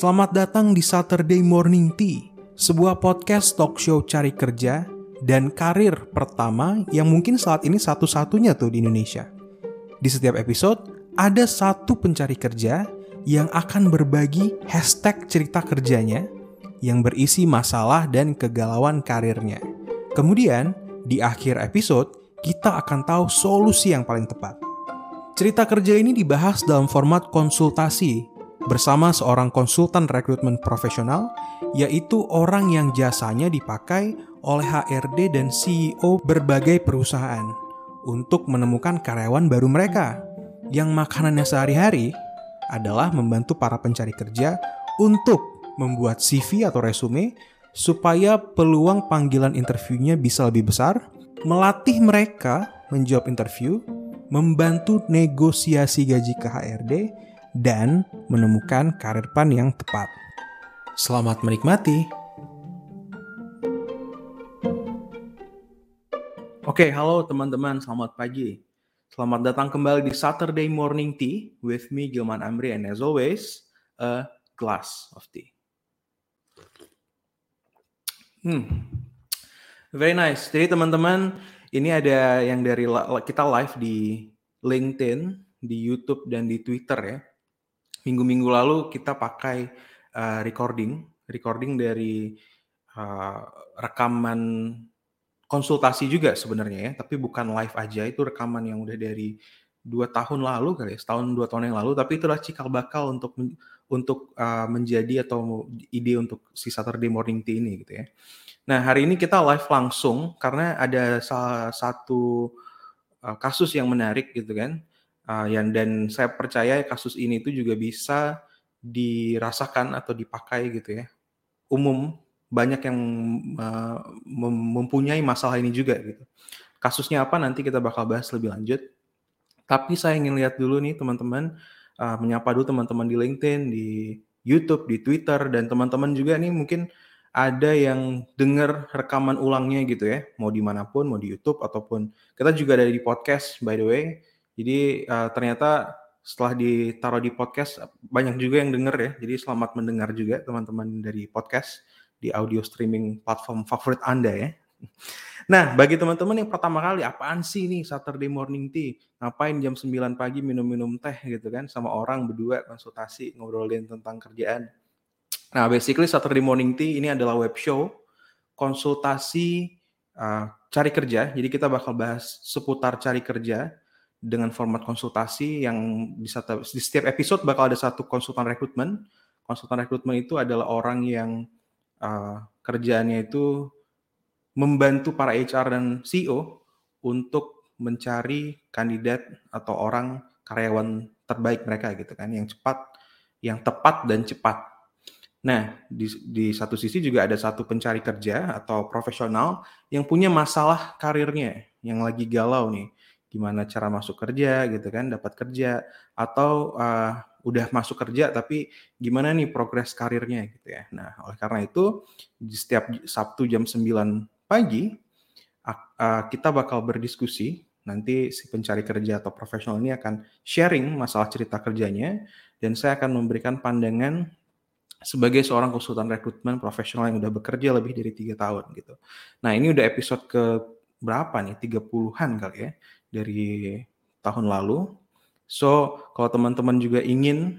Selamat datang di Saturday Morning Tea, sebuah podcast talk show cari kerja dan karir pertama yang mungkin saat ini satu-satunya tuh di Indonesia. Di setiap episode, ada satu pencari kerja yang akan berbagi hashtag cerita kerjanya yang berisi masalah dan kegalauan karirnya. Kemudian, di akhir episode, kita akan tahu solusi yang paling tepat. Cerita kerja ini dibahas dalam format konsultasi bersama seorang konsultan rekrutmen profesional, yaitu orang yang jasanya dipakai oleh HRD dan CEO berbagai perusahaan untuk menemukan karyawan baru mereka. Yang makanannya sehari-hari adalah membantu para pencari kerja untuk membuat CV atau resume supaya peluang panggilan interviewnya bisa lebih besar, melatih mereka menjawab interview, membantu negosiasi gaji ke HRD, dan menemukan karir pan yang tepat. Selamat menikmati. Oke, halo teman-teman, selamat pagi. Selamat datang kembali di Saturday Morning Tea with me Gilman Amri and as always, a glass of tea. Hmm. Very nice. Jadi teman-teman, ini ada yang dari kita live di LinkedIn, di YouTube dan di Twitter ya minggu-minggu lalu kita pakai uh, recording, recording dari uh, rekaman konsultasi juga sebenarnya ya, tapi bukan live aja. Itu rekaman yang udah dari dua tahun lalu kali ya, setahun dua tahun yang lalu, tapi itulah cikal bakal untuk untuk uh, menjadi atau ide untuk si Saturday Morning Tea ini gitu ya. Nah hari ini kita live langsung karena ada salah satu uh, kasus yang menarik gitu kan Uh, yang dan saya percaya kasus ini itu juga bisa dirasakan atau dipakai gitu ya. Umum banyak yang uh, mempunyai masalah ini juga gitu. Kasusnya apa nanti kita bakal bahas lebih lanjut. Tapi saya ingin lihat dulu nih teman-teman, uh, menyapa dulu teman-teman di LinkedIn, di YouTube, di Twitter, dan teman-teman juga nih mungkin ada yang dengar rekaman ulangnya gitu ya, mau di mana pun, mau di YouTube ataupun kita juga ada di podcast by the way. Jadi uh, ternyata setelah ditaruh di podcast banyak juga yang denger ya. Jadi selamat mendengar juga teman-teman dari podcast di audio streaming platform favorit Anda ya. Nah, bagi teman-teman yang pertama kali, apaan sih nih Saturday morning tea? Ngapain jam 9 pagi minum-minum teh gitu kan sama orang berdua konsultasi ngobrolin tentang kerjaan. Nah, basically Saturday morning tea ini adalah web show konsultasi uh, cari kerja. Jadi kita bakal bahas seputar cari kerja dengan format konsultasi yang bisa di setiap episode bakal ada satu konsultan rekrutmen. Konsultan rekrutmen itu adalah orang yang uh, kerjaannya itu membantu para HR dan CEO untuk mencari kandidat atau orang karyawan terbaik mereka gitu kan yang cepat, yang tepat dan cepat. Nah, di, di satu sisi juga ada satu pencari kerja atau profesional yang punya masalah karirnya, yang lagi galau nih gimana cara masuk kerja gitu kan, dapat kerja atau uh, udah masuk kerja tapi gimana nih progres karirnya gitu ya. Nah, oleh karena itu di setiap Sabtu jam 9 pagi uh, kita bakal berdiskusi nanti si pencari kerja atau profesional ini akan sharing masalah cerita kerjanya dan saya akan memberikan pandangan sebagai seorang konsultan rekrutmen profesional yang udah bekerja lebih dari tiga tahun gitu. Nah ini udah episode ke berapa nih? 30-an kali ya dari tahun lalu. So, kalau teman-teman juga ingin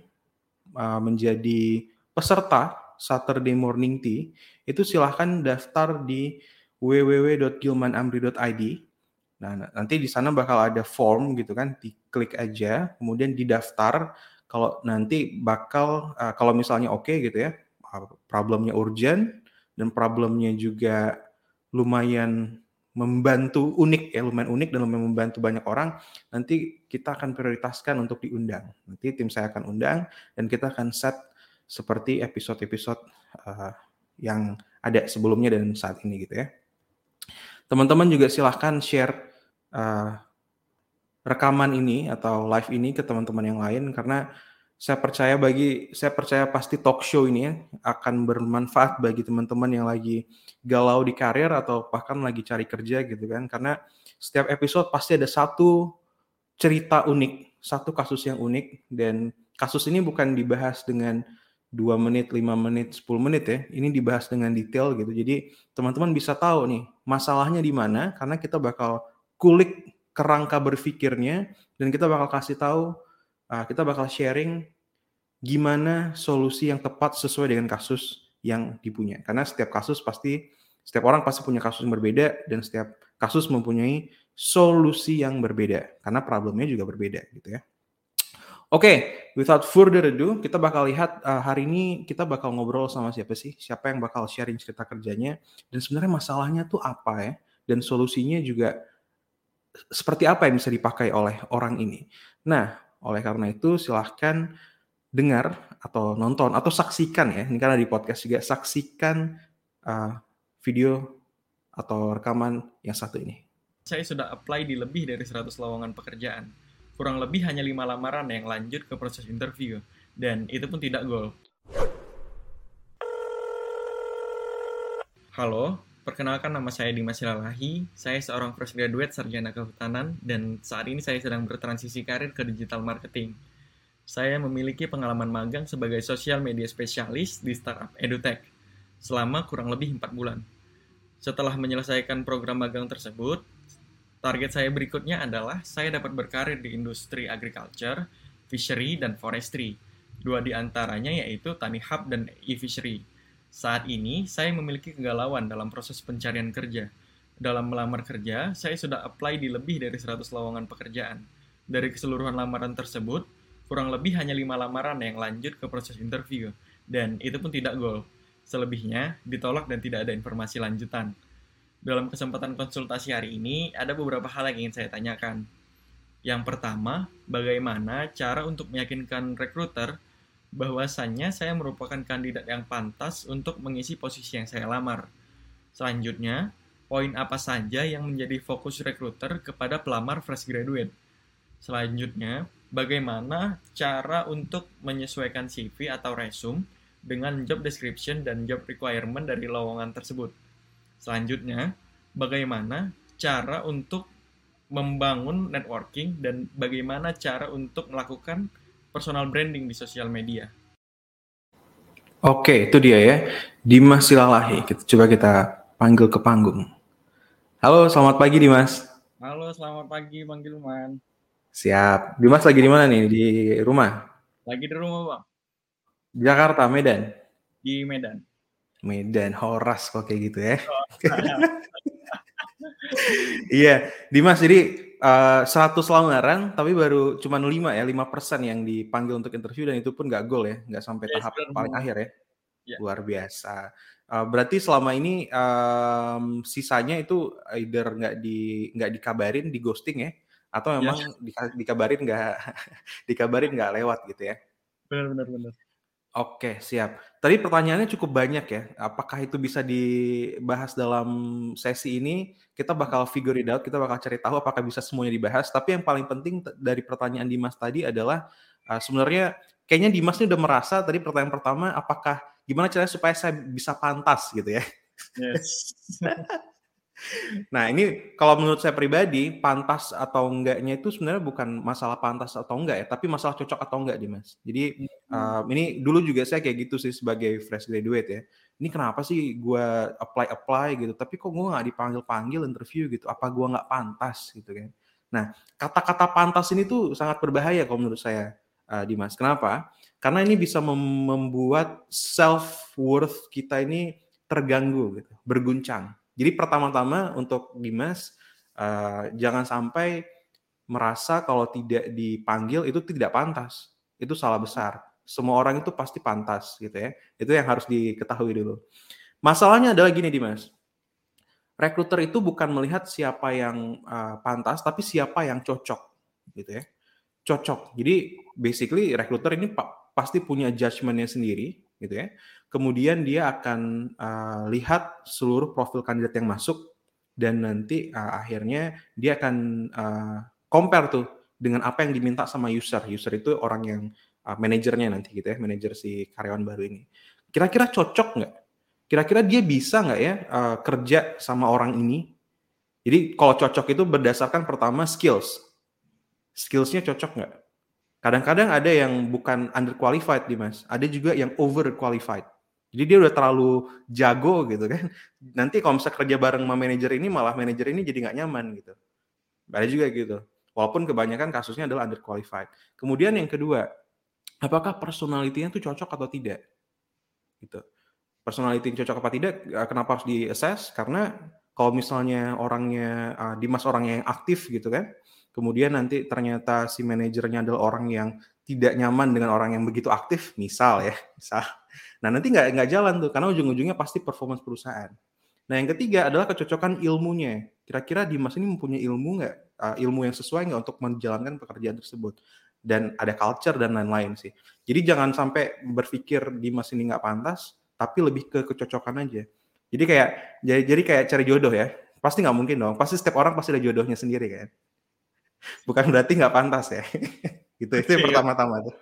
uh, menjadi peserta Saturday Morning Tea, itu silahkan daftar di www.gilmanamri.id. Nah, nanti di sana bakal ada form gitu kan, diklik aja, kemudian didaftar. Kalau nanti bakal, uh, kalau misalnya oke okay gitu ya, uh, problemnya urgent dan problemnya juga lumayan membantu unik ya lumayan unik dan lumayan membantu banyak orang nanti kita akan prioritaskan untuk diundang. Nanti tim saya akan undang dan kita akan set seperti episode-episode uh, yang ada sebelumnya dan saat ini gitu ya. Teman-teman juga silahkan share uh, rekaman ini atau live ini ke teman-teman yang lain karena saya percaya bagi saya percaya pasti talk show ini ya, akan bermanfaat bagi teman-teman yang lagi galau di karir atau bahkan lagi cari kerja gitu kan karena setiap episode pasti ada satu cerita unik satu kasus yang unik dan kasus ini bukan dibahas dengan 2 menit, 5 menit, 10 menit ya. Ini dibahas dengan detail gitu. Jadi teman-teman bisa tahu nih masalahnya di mana karena kita bakal kulik kerangka berpikirnya dan kita bakal kasih tahu uh, kita bakal sharing gimana solusi yang tepat sesuai dengan kasus yang dipunya. Karena setiap kasus pasti setiap orang pasti punya kasus yang berbeda dan setiap kasus mempunyai solusi yang berbeda karena problemnya juga berbeda gitu ya. Oke, okay, without further ado, kita bakal lihat uh, hari ini kita bakal ngobrol sama siapa sih? Siapa yang bakal sharing cerita kerjanya dan sebenarnya masalahnya tuh apa ya? Dan solusinya juga seperti apa yang bisa dipakai oleh orang ini. Nah, oleh karena itu silahkan dengar atau nonton atau saksikan ya. Ini karena di podcast juga saksikan uh, video atau rekaman yang satu ini. Saya sudah apply di lebih dari 100 lowongan pekerjaan kurang lebih hanya lima lamaran yang lanjut ke proses interview, dan itu pun tidak goal. Halo, perkenalkan nama saya Dimas Silalahi, saya seorang fresh graduate sarjana kehutanan, dan saat ini saya sedang bertransisi karir ke digital marketing. Saya memiliki pengalaman magang sebagai sosial media spesialis di startup EduTech selama kurang lebih 4 bulan. Setelah menyelesaikan program magang tersebut, Target saya berikutnya adalah saya dapat berkarir di industri agriculture, fishery, dan forestry. Dua di antaranya yaitu Tani Hub dan e-fishery. Saat ini, saya memiliki kegalauan dalam proses pencarian kerja. Dalam melamar kerja, saya sudah apply di lebih dari 100 lowongan pekerjaan. Dari keseluruhan lamaran tersebut, kurang lebih hanya lima lamaran yang lanjut ke proses interview, dan itu pun tidak goal. Selebihnya, ditolak dan tidak ada informasi lanjutan. Dalam kesempatan konsultasi hari ini, ada beberapa hal yang ingin saya tanyakan. Yang pertama, bagaimana cara untuk meyakinkan rekruter bahwasannya saya merupakan kandidat yang pantas untuk mengisi posisi yang saya lamar. Selanjutnya, poin apa saja yang menjadi fokus rekruter kepada pelamar fresh graduate. Selanjutnya, bagaimana cara untuk menyesuaikan CV atau resume dengan job description dan job requirement dari lowongan tersebut. Selanjutnya, bagaimana cara untuk membangun networking dan bagaimana cara untuk melakukan personal branding di sosial media. Oke, itu dia ya. Dimas Silalahi. Kita coba kita panggil ke panggung. Halo, selamat pagi Dimas. Halo, selamat pagi Bang Gilman. Siap. Dimas lagi di mana nih? Di rumah? Lagi di rumah, Bang. Jakarta, Medan? Di Medan. Medan, Horas kok kayak gitu ya. Iya, Dimas jadi uh, 100 lamaran tapi baru cuma 5 ya, 5% yang dipanggil untuk interview dan itu pun nggak goal ya, nggak sampai yes, tahap paling akhir ya. Yeah. Luar biasa. Uh, berarti selama ini um, sisanya itu either nggak di nggak dikabarin di ghosting ya atau memang yeah. dikabarin nggak dikabarin nggak lewat gitu ya. Benar benar benar. Oke, siap. Tadi pertanyaannya cukup banyak ya. Apakah itu bisa dibahas dalam sesi ini? Kita bakal figure it out, kita bakal cari tahu apakah bisa semuanya dibahas. Tapi yang paling penting dari pertanyaan Dimas tadi adalah uh, sebenarnya kayaknya Dimas ini udah merasa tadi pertanyaan pertama apakah gimana caranya supaya saya bisa pantas gitu ya. Yes. Nah, ini kalau menurut saya pribadi, pantas atau enggaknya itu sebenarnya bukan masalah pantas atau enggak ya, tapi masalah cocok atau enggak, Dimas. Jadi, hmm. Uh, ini dulu juga saya kayak gitu sih sebagai fresh graduate ya. Ini kenapa sih gue apply-apply gitu, tapi kok gue nggak dipanggil-panggil interview gitu, apa gue nggak pantas gitu kan. Nah, kata-kata pantas ini tuh sangat berbahaya kalau menurut saya, uh, Dimas. Kenapa? Karena ini bisa mem membuat self-worth kita ini terganggu gitu, berguncang jadi pertama-tama untuk Dimas uh, jangan sampai merasa kalau tidak dipanggil itu tidak pantas. Itu salah besar. Semua orang itu pasti pantas gitu ya. Itu yang harus diketahui dulu. Masalahnya adalah gini Dimas. Rekruter itu bukan melihat siapa yang uh, pantas tapi siapa yang cocok gitu ya. Cocok. Jadi basically rekruter ini pa pasti punya judgementnya sendiri gitu ya kemudian dia akan uh, lihat seluruh profil kandidat yang masuk dan nanti uh, akhirnya dia akan uh, compare tuh dengan apa yang diminta sama user. User itu orang yang uh, manajernya nanti gitu ya, manajer si karyawan baru ini. Kira-kira cocok nggak? Kira-kira dia bisa nggak ya uh, kerja sama orang ini? Jadi kalau cocok itu berdasarkan pertama skills. Skillsnya cocok nggak? Kadang-kadang ada yang bukan underqualified, Dimas. Ada juga yang overqualified. Jadi dia udah terlalu jago gitu kan. Nanti kalau misalnya kerja bareng sama manajer ini, malah manajer ini jadi nggak nyaman gitu. Ada juga gitu. Walaupun kebanyakan kasusnya adalah underqualified. Kemudian yang kedua, apakah personalitinya itu cocok atau tidak? Gitu. Personality cocok apa tidak, eh, kenapa harus di-assess? Karena kalau misalnya orangnya, uh, Dimas orangnya yang aktif gitu kan, kemudian nanti ternyata si manajernya adalah orang yang tidak nyaman dengan orang yang begitu aktif, misal ya, misal. Nah nanti nggak nggak jalan tuh, karena ujung-ujungnya pasti performance perusahaan. Nah yang ketiga adalah kecocokan ilmunya. Kira-kira Dimas ini mempunyai ilmu nggak, uh, ilmu yang sesuai nggak untuk menjalankan pekerjaan tersebut. Dan ada culture dan lain-lain sih. Jadi jangan sampai berpikir Dimas ini nggak pantas, tapi lebih ke kecocokan aja. Jadi kayak jadi, jadi kayak cari jodoh ya. Pasti nggak mungkin dong. Pasti setiap orang pasti ada jodohnya sendiri kan bukan berarti nggak pantas ya. gitu itu yang iya. pertama-tama tuh.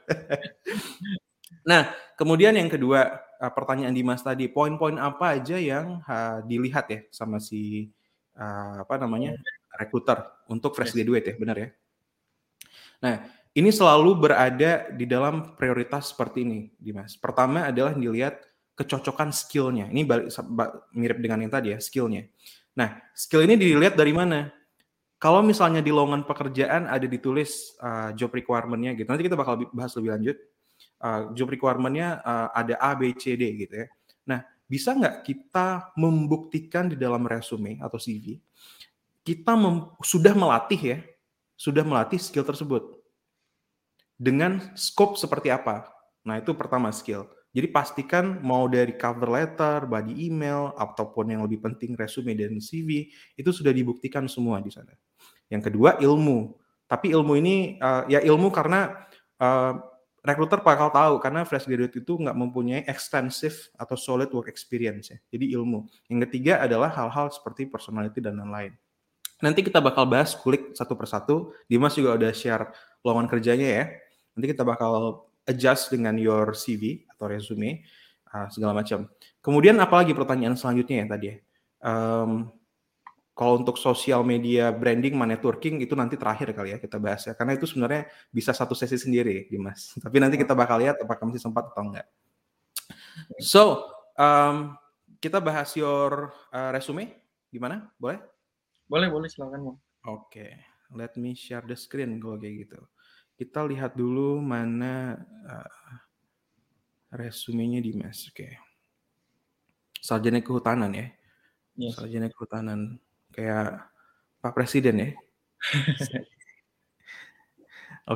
nah, kemudian yang kedua uh, pertanyaan Dimas tadi, poin-poin apa aja yang uh, dilihat ya sama si uh, apa namanya rekruter untuk fresh graduate ya, benar ya? Nah, ini selalu berada di dalam prioritas seperti ini, Dimas. Pertama adalah dilihat kecocokan skillnya. Ini mirip dengan yang tadi ya, skillnya. Nah, skill ini dilihat dari mana? kalau misalnya di lowongan pekerjaan ada ditulis uh, job requirement-nya gitu, nanti kita bakal bahas lebih lanjut. Uh, job requirement-nya uh, ada A, B, C, D gitu ya. Nah, bisa nggak kita membuktikan di dalam resume atau CV, kita sudah melatih ya, sudah melatih skill tersebut. Dengan scope seperti apa? Nah, itu pertama skill. Jadi pastikan mau dari cover letter, body email, ataupun yang lebih penting resume dan CV, itu sudah dibuktikan semua di sana. Yang kedua ilmu. Tapi ilmu ini uh, ya ilmu karena uh, rekruter bakal tahu karena fresh graduate itu nggak mempunyai extensive atau solid work experience ya. Jadi ilmu. Yang ketiga adalah hal-hal seperti personality dan lain-lain. Nanti kita bakal bahas kulik satu persatu. Dimas juga udah share lowongan kerjanya ya. Nanti kita bakal adjust dengan your CV atau resume uh, segala macam. Kemudian apalagi pertanyaan selanjutnya ya tadi ya. Um, kalau untuk sosial media branding, networking itu nanti terakhir kali ya kita bahas ya. Karena itu sebenarnya bisa satu sesi sendiri, Dimas. Tapi nanti kita bakal lihat apakah masih sempat atau enggak. So, um, kita bahas your uh, resume. Gimana? Boleh? Boleh, boleh. Silakan, Oke. Okay. Let me share the screen kalau kayak gitu. Kita lihat dulu mana uh, resumenya Dimas. Oke. Okay. Sarjana kehutanan ya. Yes. Sarjana kehutanan kayak Pak Presiden ya.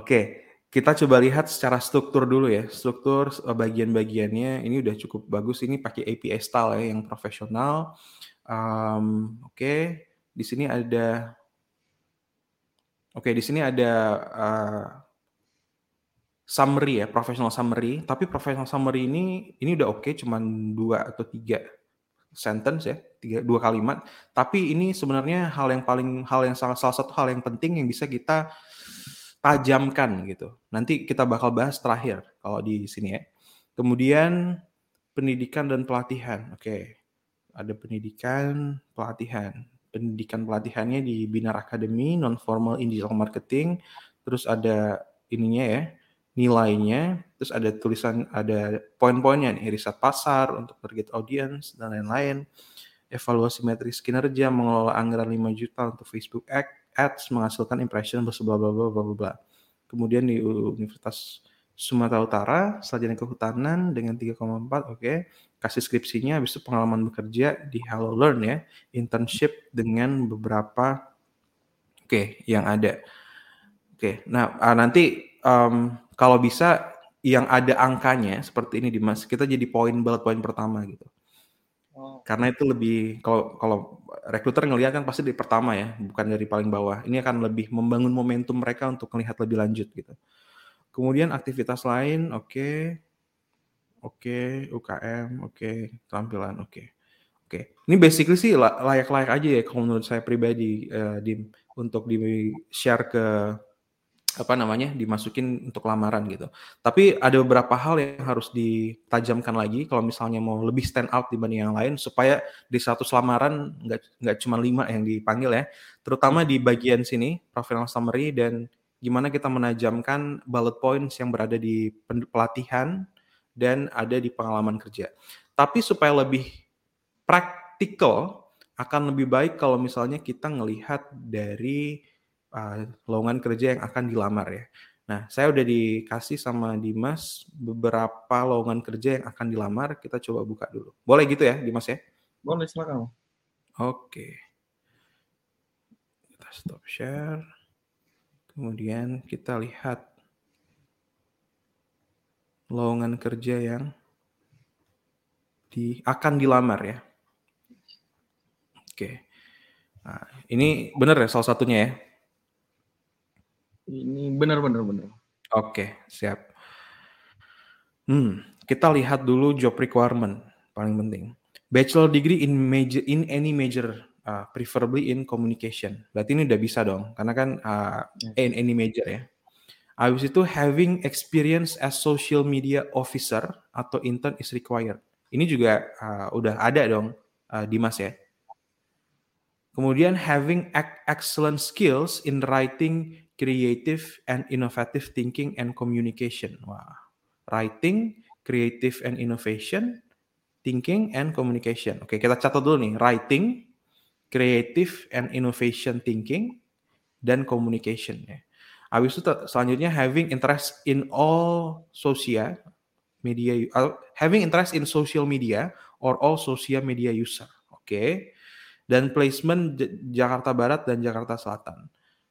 Oke, kita coba lihat secara struktur dulu ya. Struktur eh, bagian-bagiannya ini udah cukup bagus. Ini pakai API style ya yang profesional. Um, Oke, di sini ada Oke, di sini ada uh, summary ya, professional summary. Tapi professional summary ini ini udah oke, okay, cuman dua atau tiga sentence ya, tiga dua kalimat. Tapi ini sebenarnya hal yang paling hal yang salah, salah satu hal yang penting yang bisa kita tajamkan gitu. Nanti kita bakal bahas terakhir kalau di sini ya. Kemudian pendidikan dan pelatihan. Oke. Ada pendidikan, pelatihan. Pendidikan pelatihannya di Binar Academy, non formal in digital marketing. Terus ada ininya ya, nilainya, terus ada tulisan ada poin-poinnya nih, riset pasar untuk target audience dan lain-lain, evaluasi metrik kinerja, mengelola anggaran 5 juta untuk Facebook Ads, menghasilkan impression bla bla bla. Kemudian di Universitas Sumatera Utara, sarjana kehutanan dengan 3,4, oke. Okay. Kasih skripsinya, habis itu pengalaman bekerja di Hello Learn ya, internship dengan beberapa, oke, okay, yang ada. Oke, okay. nah ah, nanti um, kalau bisa yang ada angkanya seperti ini Dimas, kita jadi poin bullet poin pertama gitu. Oh. Karena itu lebih kalau kalau rekruter ngelihat kan pasti di pertama ya, bukan dari paling bawah. Ini akan lebih membangun momentum mereka untuk melihat lebih lanjut gitu. Kemudian aktivitas lain, oke. Okay. Oke, okay, UKM, oke, okay, tampilan, oke. Okay. Oke. Okay. Ini basically sih layak-layak aja ya kalau menurut saya pribadi uh, di untuk di share ke apa namanya dimasukin untuk lamaran gitu. Tapi ada beberapa hal yang harus ditajamkan lagi kalau misalnya mau lebih stand out dibanding yang lain supaya di satu lamaran nggak nggak cuma lima yang dipanggil ya, terutama di bagian sini professional summary dan gimana kita menajamkan bullet points yang berada di pelatihan dan ada di pengalaman kerja. Tapi supaya lebih praktikal, akan lebih baik kalau misalnya kita ngelihat dari uh, lowongan kerja yang akan dilamar ya. Nah, saya udah dikasih sama Dimas beberapa lowongan kerja yang akan dilamar. Kita coba buka dulu. Boleh gitu ya, Dimas ya? Boleh, silakan. Oke. Kita stop share. Kemudian kita lihat lowongan kerja yang di, akan dilamar ya. Oke. Nah, ini benar ya salah satunya ya? Ini benar benar benar. Oke, siap. Hmm, kita lihat dulu job requirement paling penting. Bachelor degree in major in any major uh, preferably in communication. Berarti ini udah bisa dong, karena kan uh, in any major ya. Habis itu having experience as social media officer atau intern is required. Ini juga uh, udah ada dong, uh, Dimas ya. Kemudian having excellent skills in writing, creative and innovative thinking and communication. Wah, writing, creative and innovation, thinking and communication. Oke, kita catat dulu nih, writing, creative and innovation thinking dan communication ya. Habis itu selanjutnya having interest in all social media uh, having interest in social media or all social media user. Oke. Okay dan placement Jakarta Barat dan Jakarta Selatan.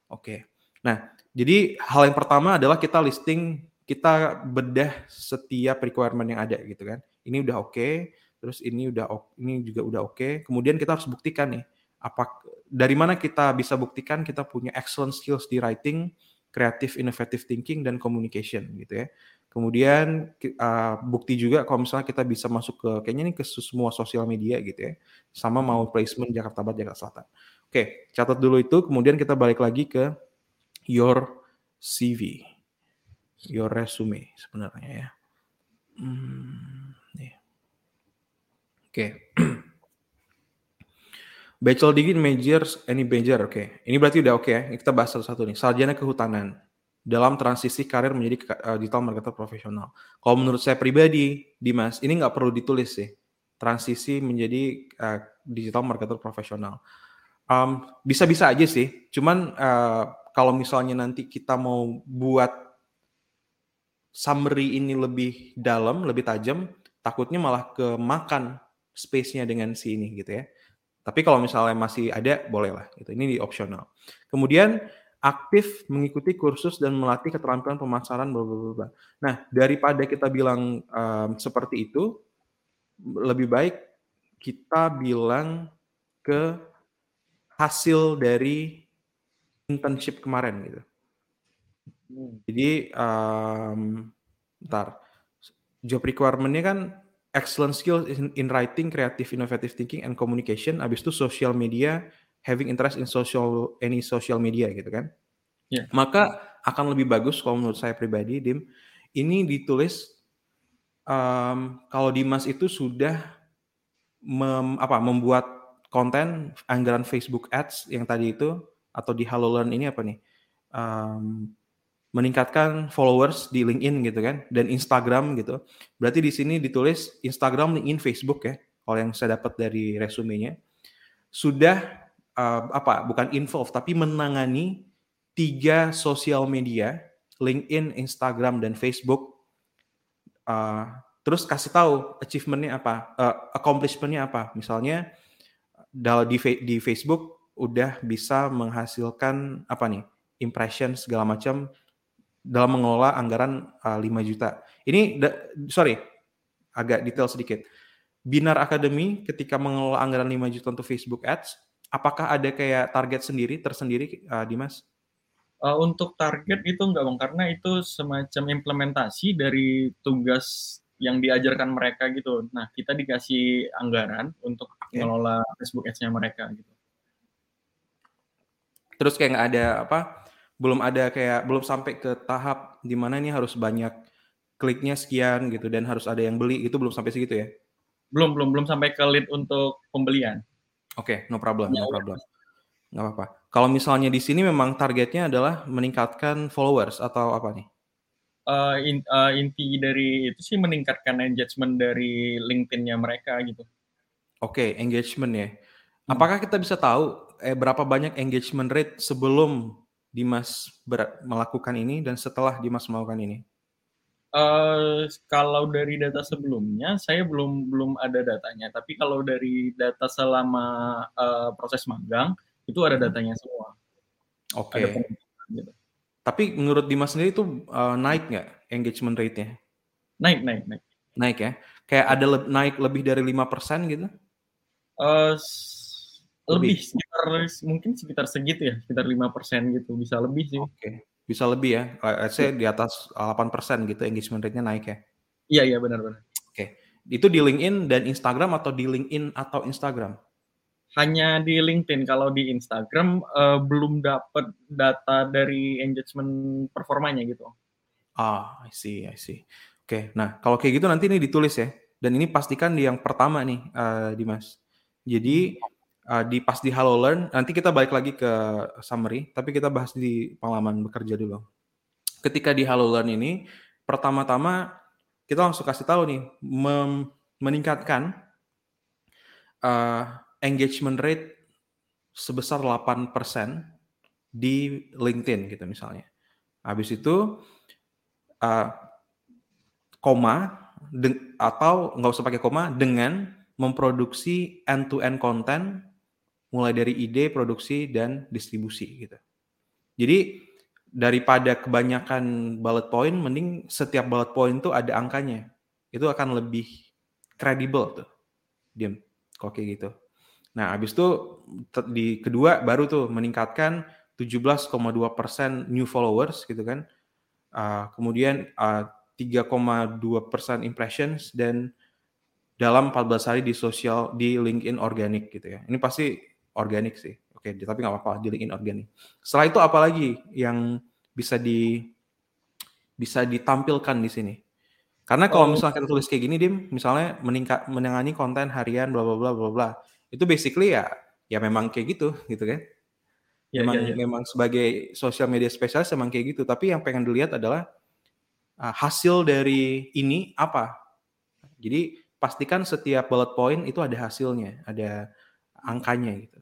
Oke. Okay. Nah, jadi hal yang pertama adalah kita listing, kita bedah setiap requirement yang ada gitu kan. Ini udah oke, okay, terus ini udah ini juga udah oke. Okay. Kemudian kita harus buktikan nih apa dari mana kita bisa buktikan kita punya excellent skills di writing, creative innovative thinking dan communication gitu ya. Kemudian uh, bukti juga kalau misalnya kita bisa masuk ke kayaknya ini ke semua sosial media gitu ya. Sama mau placement Jakarta Barat, Jakarta Selatan. Oke, catat dulu itu. Kemudian kita balik lagi ke your CV, your resume sebenarnya ya. Hmm, nih. Oke. Bachelor degree majors any major, oke. Ini berarti udah oke okay, ya. Kita bahas satu-satu nih. Sarjana kehutanan dalam transisi karir menjadi uh, digital marketer profesional. Kalau menurut saya pribadi, Dimas, ini nggak perlu ditulis sih. Transisi menjadi uh, digital marketer profesional. Um, bisa-bisa aja sih. Cuman uh, kalau misalnya nanti kita mau buat summary ini lebih dalam, lebih tajam, takutnya malah kemakan space-nya dengan si ini gitu ya. Tapi kalau misalnya masih ada, bolehlah. Gitu. Ini di opsional. Kemudian aktif mengikuti kursus dan melatih keterampilan pemasaran. Nah, daripada kita bilang um, seperti itu, lebih baik kita bilang ke hasil dari internship kemarin gitu. Hmm. Jadi, um, ntar job requirement-nya kan excellent skill in, in writing, creative, innovative thinking, and communication. Habis itu social media, having interest in social any social media gitu kan. Yeah. Maka akan lebih bagus kalau menurut saya pribadi, Dim, ini ditulis um, kalau Dimas itu sudah mem, apa membuat konten anggaran Facebook Ads yang tadi itu atau di Hello Learn ini apa nih? Um, meningkatkan followers di LinkedIn gitu kan dan Instagram gitu. Berarti di sini ditulis Instagram, LinkedIn, Facebook ya. Kalau yang saya dapat dari resumenya sudah uh, apa bukan involve tapi menangani tiga sosial media LinkedIn, Instagram dan Facebook. Uh, terus kasih tahu achievementnya apa, uh, accomplishmentnya apa. Misalnya di di Facebook udah bisa menghasilkan apa nih impression segala macam dalam mengelola anggaran uh, 5 juta. Ini sorry agak detail sedikit. Binar Academy ketika mengelola anggaran 5 juta untuk Facebook Ads apakah ada kayak target sendiri tersendiri uh, Dimas? Uh, untuk target itu enggak bang, karena itu semacam implementasi dari tugas yang diajarkan mereka gitu. Nah kita dikasih anggaran untuk okay. mengelola Facebook Ads-nya mereka gitu. Terus kayak nggak ada apa? Belum ada kayak belum sampai ke tahap di mana ini harus banyak kliknya sekian gitu dan harus ada yang beli itu belum sampai segitu ya? Belum belum belum sampai ke lead untuk pembelian. Oke, okay, no problem, no ya, problem. Nggak apa-apa. Kalau misalnya di sini memang targetnya adalah meningkatkan followers atau apa nih? Uh, in, uh, inti dari itu sih meningkatkan engagement dari LinkedIn-nya mereka gitu. Oke, okay, engagement ya. Hmm. Apakah kita bisa tahu eh, berapa banyak engagement rate sebelum Dimas melakukan ini dan setelah Dimas melakukan ini? Uh, kalau dari data sebelumnya, saya belum belum ada datanya. Tapi kalau dari data selama uh, proses magang, itu ada datanya semua. Oke. Okay. Gitu. Tapi menurut Dimas sendiri itu uh, naik nggak engagement rate-nya? Naik, naik, naik. Naik ya? Kayak ada le naik lebih dari lima persen gitu? Uh, lebih. lebih sekitar mungkin sekitar segitu ya, sekitar lima persen gitu, bisa lebih sih. Oke, okay. bisa lebih ya. Saya di atas 8 persen gitu engagement rate-nya naik ya? Iya iya benar-benar. Oke, okay. itu di LinkedIn dan Instagram atau di LinkedIn atau Instagram? hanya di LinkedIn. Kalau di Instagram uh, belum dapat data dari engagement performanya gitu. Ah, I see, I see. Oke, okay. nah kalau kayak gitu nanti ini ditulis ya. Dan ini pastikan di yang pertama nih, uh, Dimas. Jadi uh, di pas di Hello Learn, nanti kita balik lagi ke summary, tapi kita bahas di pengalaman bekerja dulu. Ketika di Hello Learn ini, pertama-tama kita langsung kasih tahu nih, meningkatkan uh, engagement rate sebesar 8% di LinkedIn gitu misalnya. Habis itu uh, koma atau nggak usah pakai koma dengan memproduksi end-to-end content mulai dari ide, produksi dan distribusi gitu. Jadi daripada kebanyakan bullet point, mending setiap bullet point itu ada angkanya. Itu akan lebih kredibel tuh. Diam, kok kayak gitu. Nah, habis itu di kedua baru tuh meningkatkan 17,2 persen new followers gitu kan. Uh, kemudian uh, 3,2 persen impressions dan dalam 14 hari di sosial di LinkedIn organik gitu ya. Ini pasti organik sih. Oke, tapi nggak apa-apa di LinkedIn organik. Setelah itu apa lagi yang bisa di bisa ditampilkan di sini? Karena kalau oh. misalnya kita tulis kayak gini, Dim, misalnya meningkat menangani konten harian bla bla bla bla bla itu basically ya ya memang kayak gitu gitu kan ya, memang ya, ya. memang sebagai sosial media spesialis memang kayak gitu tapi yang pengen dilihat adalah uh, hasil dari ini apa jadi pastikan setiap bullet point itu ada hasilnya ada angkanya gitu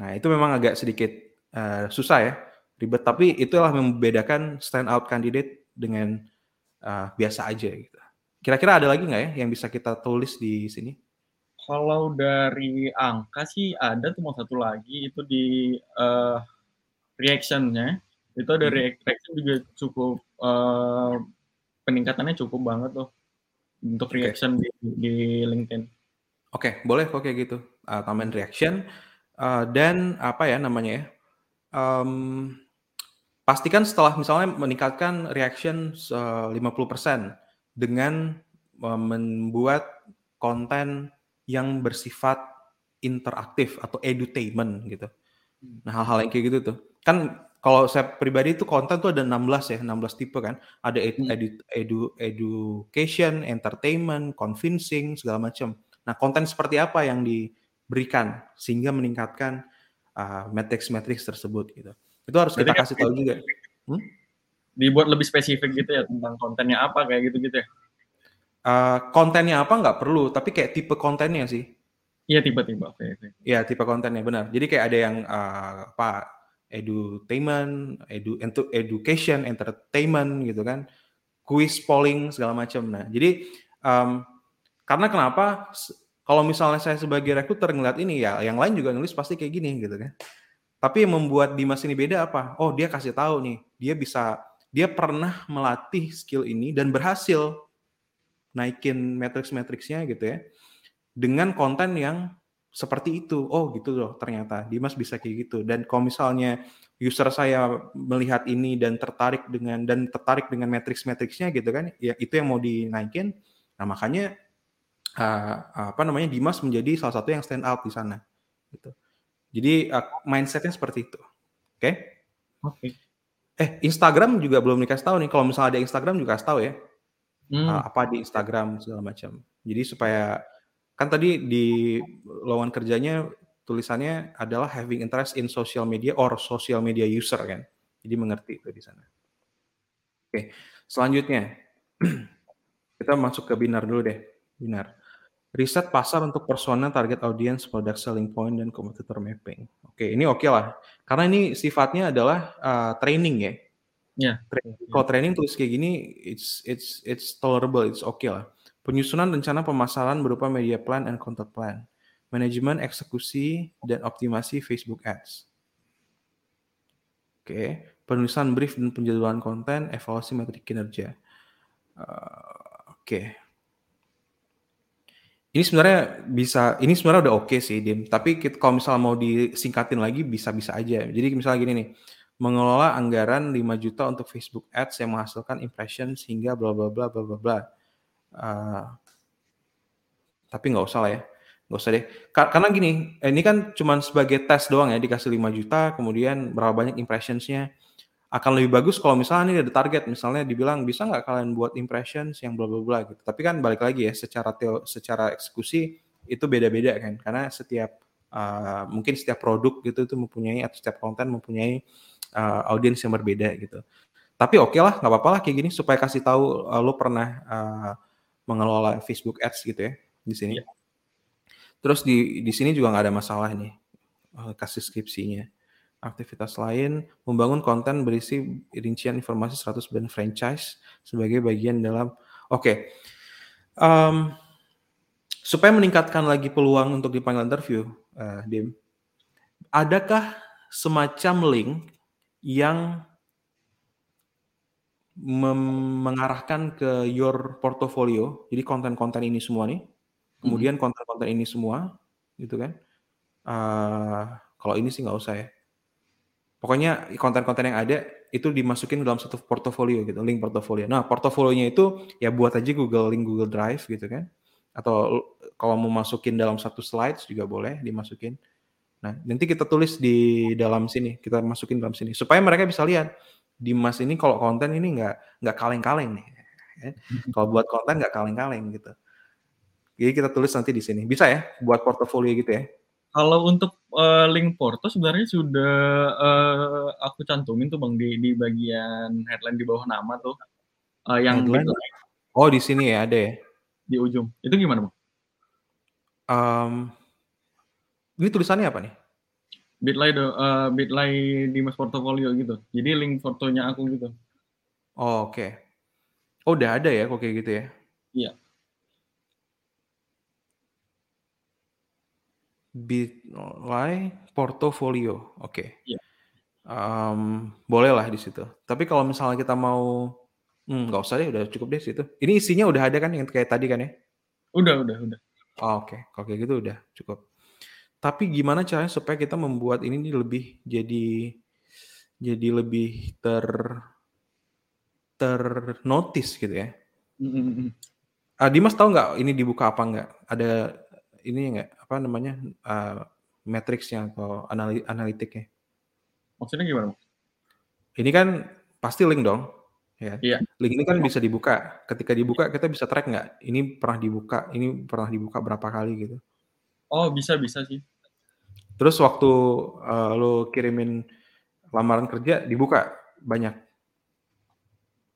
nah itu memang agak sedikit uh, susah ya ribet tapi itulah membedakan stand out candidate dengan uh, biasa aja gitu kira-kira ada lagi nggak ya yang bisa kita tulis di sini kalau dari angka sih ada tuh mau satu lagi itu di uh, reactionnya itu ada hmm. reaction juga cukup uh, peningkatannya cukup banget tuh untuk reaction okay. di, di LinkedIn. Oke, okay, boleh kok kayak gitu. Uh, tambahin reaction uh, dan apa ya namanya ya? Um, pastikan setelah misalnya meningkatkan reaction uh, 50% dengan uh, membuat konten yang bersifat interaktif atau edutainment gitu. Hmm. Nah, hal-hal yang kayak gitu tuh. Kan kalau saya pribadi itu konten tuh ada 16 ya, 16 tipe kan. Ada edu, hmm. edu, edu education, entertainment, convincing, segala macam. Nah, konten seperti apa yang diberikan sehingga meningkatkan uh, matrix-matrix tersebut gitu. Itu harus Berarti kita kasih tahu juga. Hmm? Dibuat lebih spesifik gitu ya tentang kontennya apa kayak gitu-gitu ya. Uh, kontennya apa nggak perlu, tapi kayak tipe kontennya sih. Iya tipe-tipe. Okay, okay. Iya tipe kontennya benar. Jadi kayak ada yang uh, apa edutainment, edu, education, entertainment gitu kan, quiz, polling segala macam. Nah jadi um, karena kenapa? Kalau misalnya saya sebagai rekruter ngeliat ini ya, yang lain juga nulis pasti kayak gini gitu kan. Tapi yang membuat Dimas ini beda apa? Oh dia kasih tahu nih, dia bisa, dia pernah melatih skill ini dan berhasil naikin matrix-matrixnya gitu ya dengan konten yang seperti itu. Oh gitu loh ternyata Dimas bisa kayak gitu. Dan kalau misalnya user saya melihat ini dan tertarik dengan dan tertarik dengan matrix-matrixnya gitu kan, ya itu yang mau dinaikin. Nah makanya uh, apa namanya Dimas menjadi salah satu yang stand out di sana. Gitu. Jadi uh, mindsetnya seperti itu. Oke? Okay? Oke. Okay. Eh Instagram juga belum dikasih tahu nih. Kalau misalnya ada Instagram juga kasih tahu ya hmm. uh, apa di Instagram segala macam. Jadi supaya kan tadi di lowongan kerjanya tulisannya adalah having interest in social media or social media user kan. Jadi mengerti itu di sana. Oke, selanjutnya kita masuk ke binar dulu deh. Binar. Riset pasar untuk persona, target audience, product selling point, dan competitor mapping. Oke, ini oke okay lah. Karena ini sifatnya adalah uh, training ya. Ya. Training. Kalau training tulis kayak gini, it's it's it's tolerable, it's oke okay lah. Penyusunan rencana pemasaran berupa media plan and content plan. Manajemen eksekusi dan optimasi Facebook Ads. Oke, okay. penulisan brief dan penjadwalan konten, evaluasi metrik kinerja. Uh, oke. Okay ini sebenarnya bisa, ini sebenarnya udah oke okay sih, Dim. Tapi kita, kalau misalnya mau disingkatin lagi, bisa-bisa aja. Jadi misalnya gini nih, mengelola anggaran 5 juta untuk Facebook Ads yang menghasilkan impression sehingga bla bla bla bla bla bla. Uh, tapi nggak usah lah ya, nggak usah deh. Karena gini, ini kan cuma sebagai tes doang ya, dikasih 5 juta, kemudian berapa banyak impressionsnya akan lebih bagus kalau misalnya ini ada target. Misalnya dibilang bisa nggak kalian buat impressions yang bla bla bla? gitu. Tapi kan balik lagi ya secara teo secara eksekusi itu beda-beda kan. Karena setiap uh, mungkin setiap produk gitu itu mempunyai atau setiap konten mempunyai uh, audiens yang berbeda gitu. Tapi oke okay lah nggak apa-apa lah kayak gini supaya kasih tahu uh, lo pernah uh, mengelola Facebook Ads gitu ya di sini. Yeah. terus di di sini juga nggak ada masalah nih uh, kasih skripsinya aktivitas lain, membangun konten berisi rincian informasi 100 brand franchise sebagai bagian dalam oke. Okay. Um, supaya meningkatkan lagi peluang untuk dipanggil interview, uh, Dim, adakah semacam link yang mengarahkan ke your portfolio, jadi konten-konten ini semua nih, kemudian hmm. konten-konten ini semua, gitu kan? Uh, kalau ini sih nggak usah ya Pokoknya konten-konten yang ada itu dimasukin dalam satu portofolio gitu, link portofolio. Nah, portofolionya itu ya buat aja Google link Google Drive gitu kan. Atau kalau mau masukin dalam satu slides juga boleh dimasukin. Nah, nanti kita tulis di dalam sini, kita masukin dalam sini supaya mereka bisa lihat Dimas ini kalau konten ini nggak nggak kaleng-kaleng nih. Ya. Kalau buat konten nggak kaleng-kaleng gitu. Jadi kita tulis nanti di sini. Bisa ya buat portofolio gitu ya. Kalau untuk uh, link Porto sebenarnya sudah uh, aku cantumin tuh Bang di di bagian headline di bawah nama tuh. Uh, yang headline. Oh, di sini ya ada ya. Di ujung. Itu gimana, Bang? Um, ini tulisannya apa nih? Bitly do, uh, Bitly Dimas Portfolio gitu. Jadi link fotonya aku gitu. Oh, oke. Okay. Oh, udah ada ya kok kayak gitu ya? Iya. Bitly portofolio, oke. Okay. Iya. Um, boleh lah di situ. Tapi kalau misalnya kita mau, hmm, nggak usah deh, udah cukup deh situ. Ini isinya udah ada kan yang kayak tadi kan ya? Udah, udah, udah. Oh, oke, okay. kalau kayak gitu udah cukup. Tapi gimana caranya supaya kita membuat ini lebih jadi jadi lebih ter ternotis gitu ya? Mm -hmm. uh, Dimas tahu nggak ini dibuka apa nggak? Ada ini nggak apa namanya uh, matriksnya atau anali analitiknya. Maksudnya gimana? Ini kan pasti link dong. Ya. Iya. Link ini kan bisa dibuka. Ketika dibuka kita bisa track nggak? Ini pernah dibuka, ini pernah dibuka berapa kali gitu. Oh bisa bisa sih. Terus waktu uh, lo kirimin lamaran kerja dibuka banyak.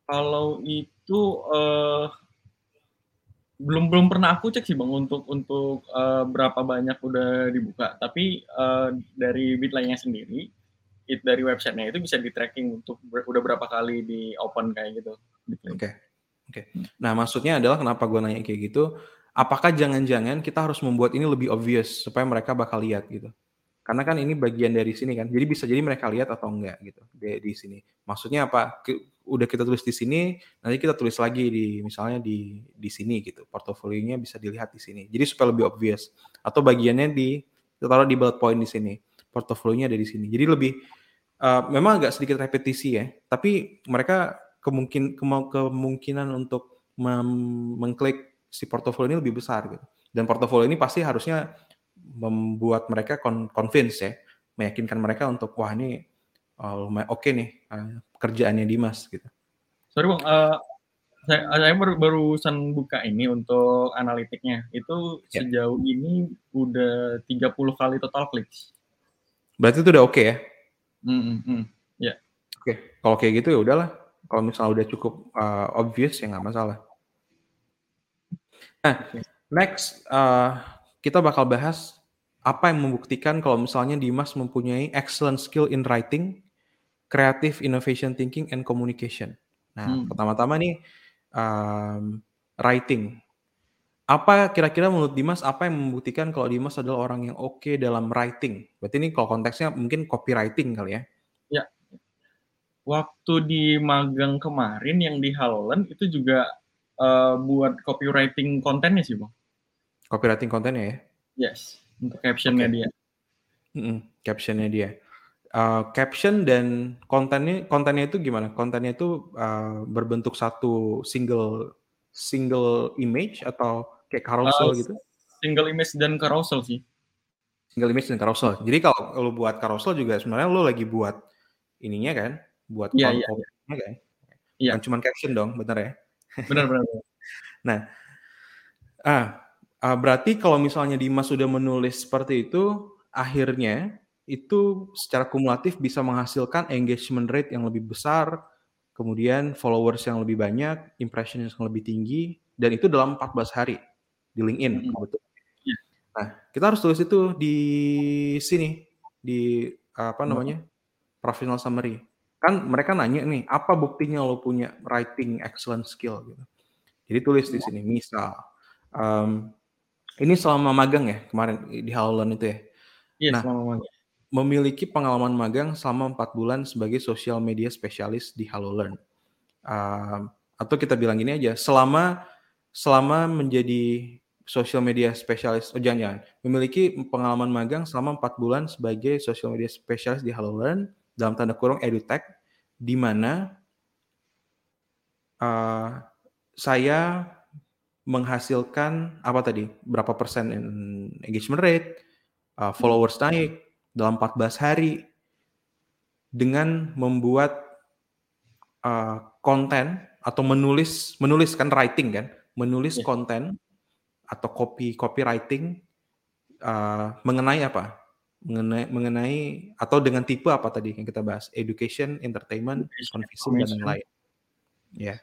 Kalau itu uh, belum belum pernah aku cek sih bang untuk untuk uh, berapa banyak udah dibuka. Tapi uh, dari bitline sendiri it dari websitenya itu bisa di tracking untuk ber, udah berapa kali di open kayak gitu. Oke oke. Okay. nah maksudnya adalah kenapa gue nanya kayak gitu apakah jangan-jangan kita harus membuat ini lebih obvious supaya mereka bakal lihat gitu? Karena kan ini bagian dari sini kan jadi bisa jadi mereka lihat atau enggak gitu di, di sini. Maksudnya apa udah kita tulis di sini nanti kita tulis lagi di misalnya di di sini gitu. Portofolionya bisa dilihat di sini. Jadi supaya lebih obvious. Atau bagiannya di kita taruh di bullet point di sini. Portofolionya ada di sini. Jadi lebih uh, memang agak sedikit repetisi ya. Tapi mereka kemungkin kemungkinan untuk mengklik si portofolio ini lebih besar gitu. Dan portofolio ini pasti harusnya membuat mereka convince ya, meyakinkan mereka untuk wah ini uh, lumayan oke okay nih uh, kerjaannya Dimas gitu. Sorry bang, uh, saya, saya baru barusan buka ini untuk analitiknya. Itu Ya. sejauh ini udah 30 kali total clicks. Berarti itu udah oke ya? Hmm, hmm. Ya. Oke, kalau kayak gitu ya udahlah. Kalau misalnya udah cukup uh, obvious ya nggak masalah. Nah, Oke. next uh, kita bakal bahas apa yang membuktikan kalau misalnya Dimas mempunyai excellent skill in writing, creative innovation thinking, and communication. Nah, Hmm. pertama-tama nih um, writing. Apa kira-kira menurut Dimas apa yang membuktikan kalau Dimas adalah orang yang oke dalam writing? Berarti ini kalau konteksnya mungkin copywriting kali ya? Ya. Waktu di magang kemarin yang di Haloland itu juga eh, buat copywriting kontennya sih, Bang. Copywriting kontennya ya? Yes, untuk captionnya Oke. dia. Mm-mm, captionnya dia. Uh, caption dan kontennya kontennya itu gimana? Kontennya itu uh, berbentuk satu single single image atau kayak carousel Uh, gitu? Single image dan carousel sih. Single image dan carousel. Jadi kalau lo buat carousel juga sebenarnya lo lagi buat ininya kan, buat con- iya, kontennya kan? Iya. Bukan cuma caption dong, bener ya? Benar, benar. benar. Ah, ah, berarti kalau misalnya Dimas sudah menulis seperti itu, akhirnya itu secara kumulatif bisa menghasilkan engagement rate yang lebih besar, kemudian followers yang lebih banyak, impression yang lebih tinggi, dan itu dalam 14 hari di LinkedIn. Mm-mm. kebetulan. Iya. Nah, kita harus tulis itu di sini, di apa namanya, professional summary. Kan mereka nanya nih, apa buktinya lo punya writing excellent skill gitu. Jadi tulis di sini, misal, em, ini selama magang ya kemarin di Howland itu ya, Iya, Nah. selama magang. Memiliki pengalaman magang selama empat bulan sebagai social media spesialis di HelloLearn. Um, atau kita bilang gini aja, selama selama menjadi social media spesialis, oh jangan jangan, memiliki pengalaman magang selama empat bulan sebagai social media spesialis di HelloLearn dalam tanda kurung edutech, di mana uh, saya menghasilkan apa tadi berapa persen engagement rate, uh, followers naik dalam 14 hari dengan membuat uh, konten atau menulis menulis kan writing kan menulis Iya. konten atau copy copywriting uh, mengenai apa? Mengenai mengenai atau dengan tipe apa tadi yang kita bahas? Education entertainment convincing dan lain-lain. Ya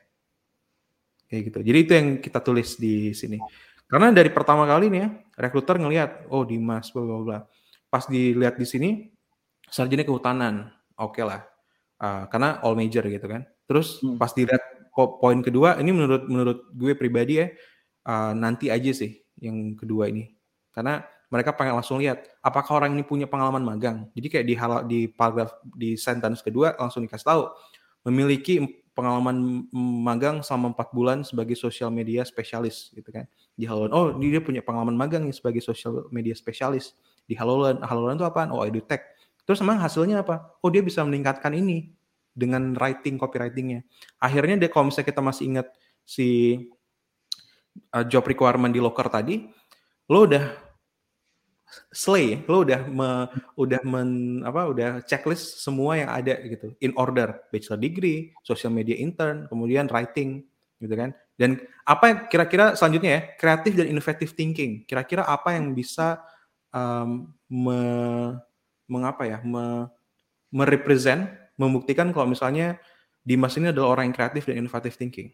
kayak gitu. Jadi itu yang kita tulis di sini. Karena dari pertama kali nih ya rekruter ngelihat oh Dimas bla bla bla pas dilihat di sini sarjana kehutanan. Oke lah. Uh, karena all major gitu kan. Terus Hmm. pas dilihat po- poin kedua ini menurut menurut gue pribadi ya uh, nanti aja sih yang kedua ini. Karena mereka pengen langsung lihat apakah orang ini punya pengalaman magang? Jadi kayak di hal di paragraf di sentence kedua langsung dikasih tahu memiliki pengalaman magang selama empat bulan sebagai social media spesialis gitu kan. Di Halolan oh dia punya pengalaman magang sebagai social media spesialis di Halolan. Halolan itu apaan? Oh edutech. Terus emang hasilnya apa? Oh dia bisa meningkatkan ini dengan writing copywritingnya. Akhirnya dia kalau misalnya kita masih ingat si uh, job requirement di locker tadi lo udah slay lo udah me, udah men apa udah checklist semua yang ada gitu. In order. Bachelor degree social media intern kemudian writing gitu kan. Dan apa kira-kira selanjutnya ya kreatif dan innovative thinking. Kira-kira apa yang bisa um, me, mengapa ya me, merepresent membuktikan kalau misalnya Dimas ini adalah orang yang kreatif dan innovative thinking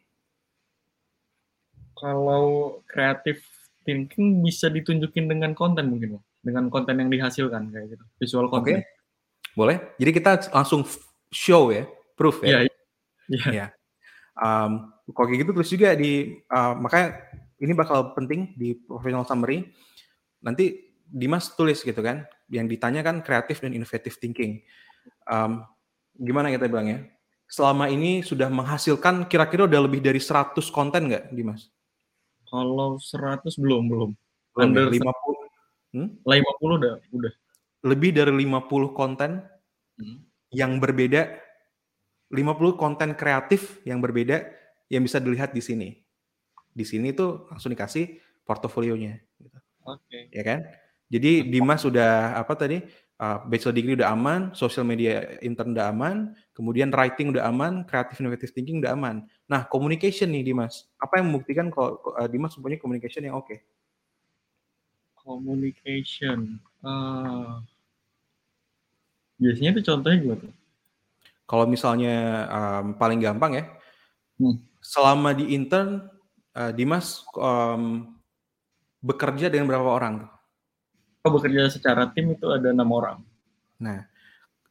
Kalau creative thinking bisa ditunjukin dengan konten mungkin. Dengan konten yang dihasilkan kayak gitu. Visual konten. boleh jadi kita langsung show ya proof ya Iya. Iya. Ya. Um, kalau kayak gitu terus juga di uh, makanya ini bakal penting di professional summary. Nanti Dimas tulis gitu kan, yang ditanya kan kreatif dan innovative thinking. Um, gimana kita bilangnya? Selama ini sudah menghasilkan kira-kira udah lebih dari 100 konten nggak, Dimas? Kalau 100 belum, belum. Belum ya? Under 50, 50 udah, udah. lebih dari 50 konten Hmm. yang berbeda, 50 konten kreatif yang berbeda yang bisa dilihat di sini. Di sini tuh langsung dikasih portofolionya. Gitu. Oke. ya kan? Jadi Dimas sudah apa tadi uh, bachelor degree udah aman, social media intern udah aman, kemudian writing udah aman, creative innovative thinking udah aman. Nah, communication nih Dimas, apa yang membuktikan kalau uh, Dimas mempunyai communication yang oke? Okay? Communication, uh, biasanya itu contohnya gimana? Kalau misalnya um, paling gampang ya, hmm. selama di intern, uh, Dimas um, bekerja dengan berapa orang? Oh, bekerja secara tim itu ada enam orang. Nah,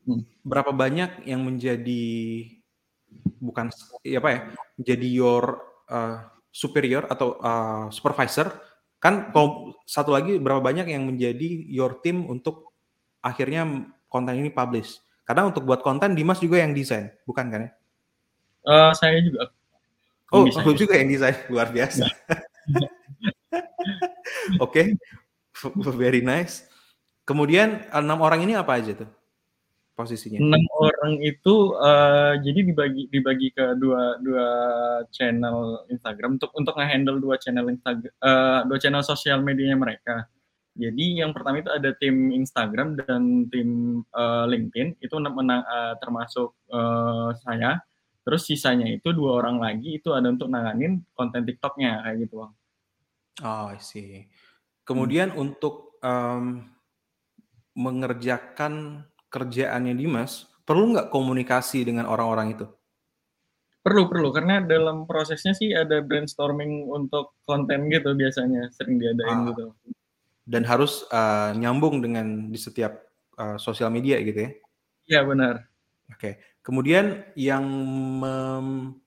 hmm. berapa banyak yang menjadi bukan ya apa ya, menjadi your uh, superior atau uh, supervisor? Kan kalau satu lagi berapa banyak yang menjadi your team untuk akhirnya konten ini publish? Karena untuk buat konten Dimas juga yang desain, bukan kan ya? Uh, saya juga. Oh, aku juga yang desain, luar biasa. Oke, okay. very nice. Kemudian enam orang ini apa aja tuh posisinya? Enam orang itu uh, jadi dibagi dibagi ke dua dua channel Instagram untuk untuk ngehandle dua channel Instagram uh, dua channel sosial medianya mereka. Jadi yang pertama itu ada tim Instagram dan tim uh, LinkedIn itu menang, uh, termasuk uh, saya. Terus sisanya itu dua orang lagi itu ada untuk nanganin konten TikToknya kayak gitu bang. Oh, I see. Kemudian hmm. untuk um, mengerjakan kerjaannya Dimas, perlu nggak komunikasi dengan orang-orang itu? Perlu, perlu. Karena dalam prosesnya sih ada brainstorming untuk konten gitu biasanya, sering diadain ah. gitu dan harus uh, nyambung dengan di setiap uh, sosial media gitu ya? Iya benar. Oke. Okay. Kemudian yang mem,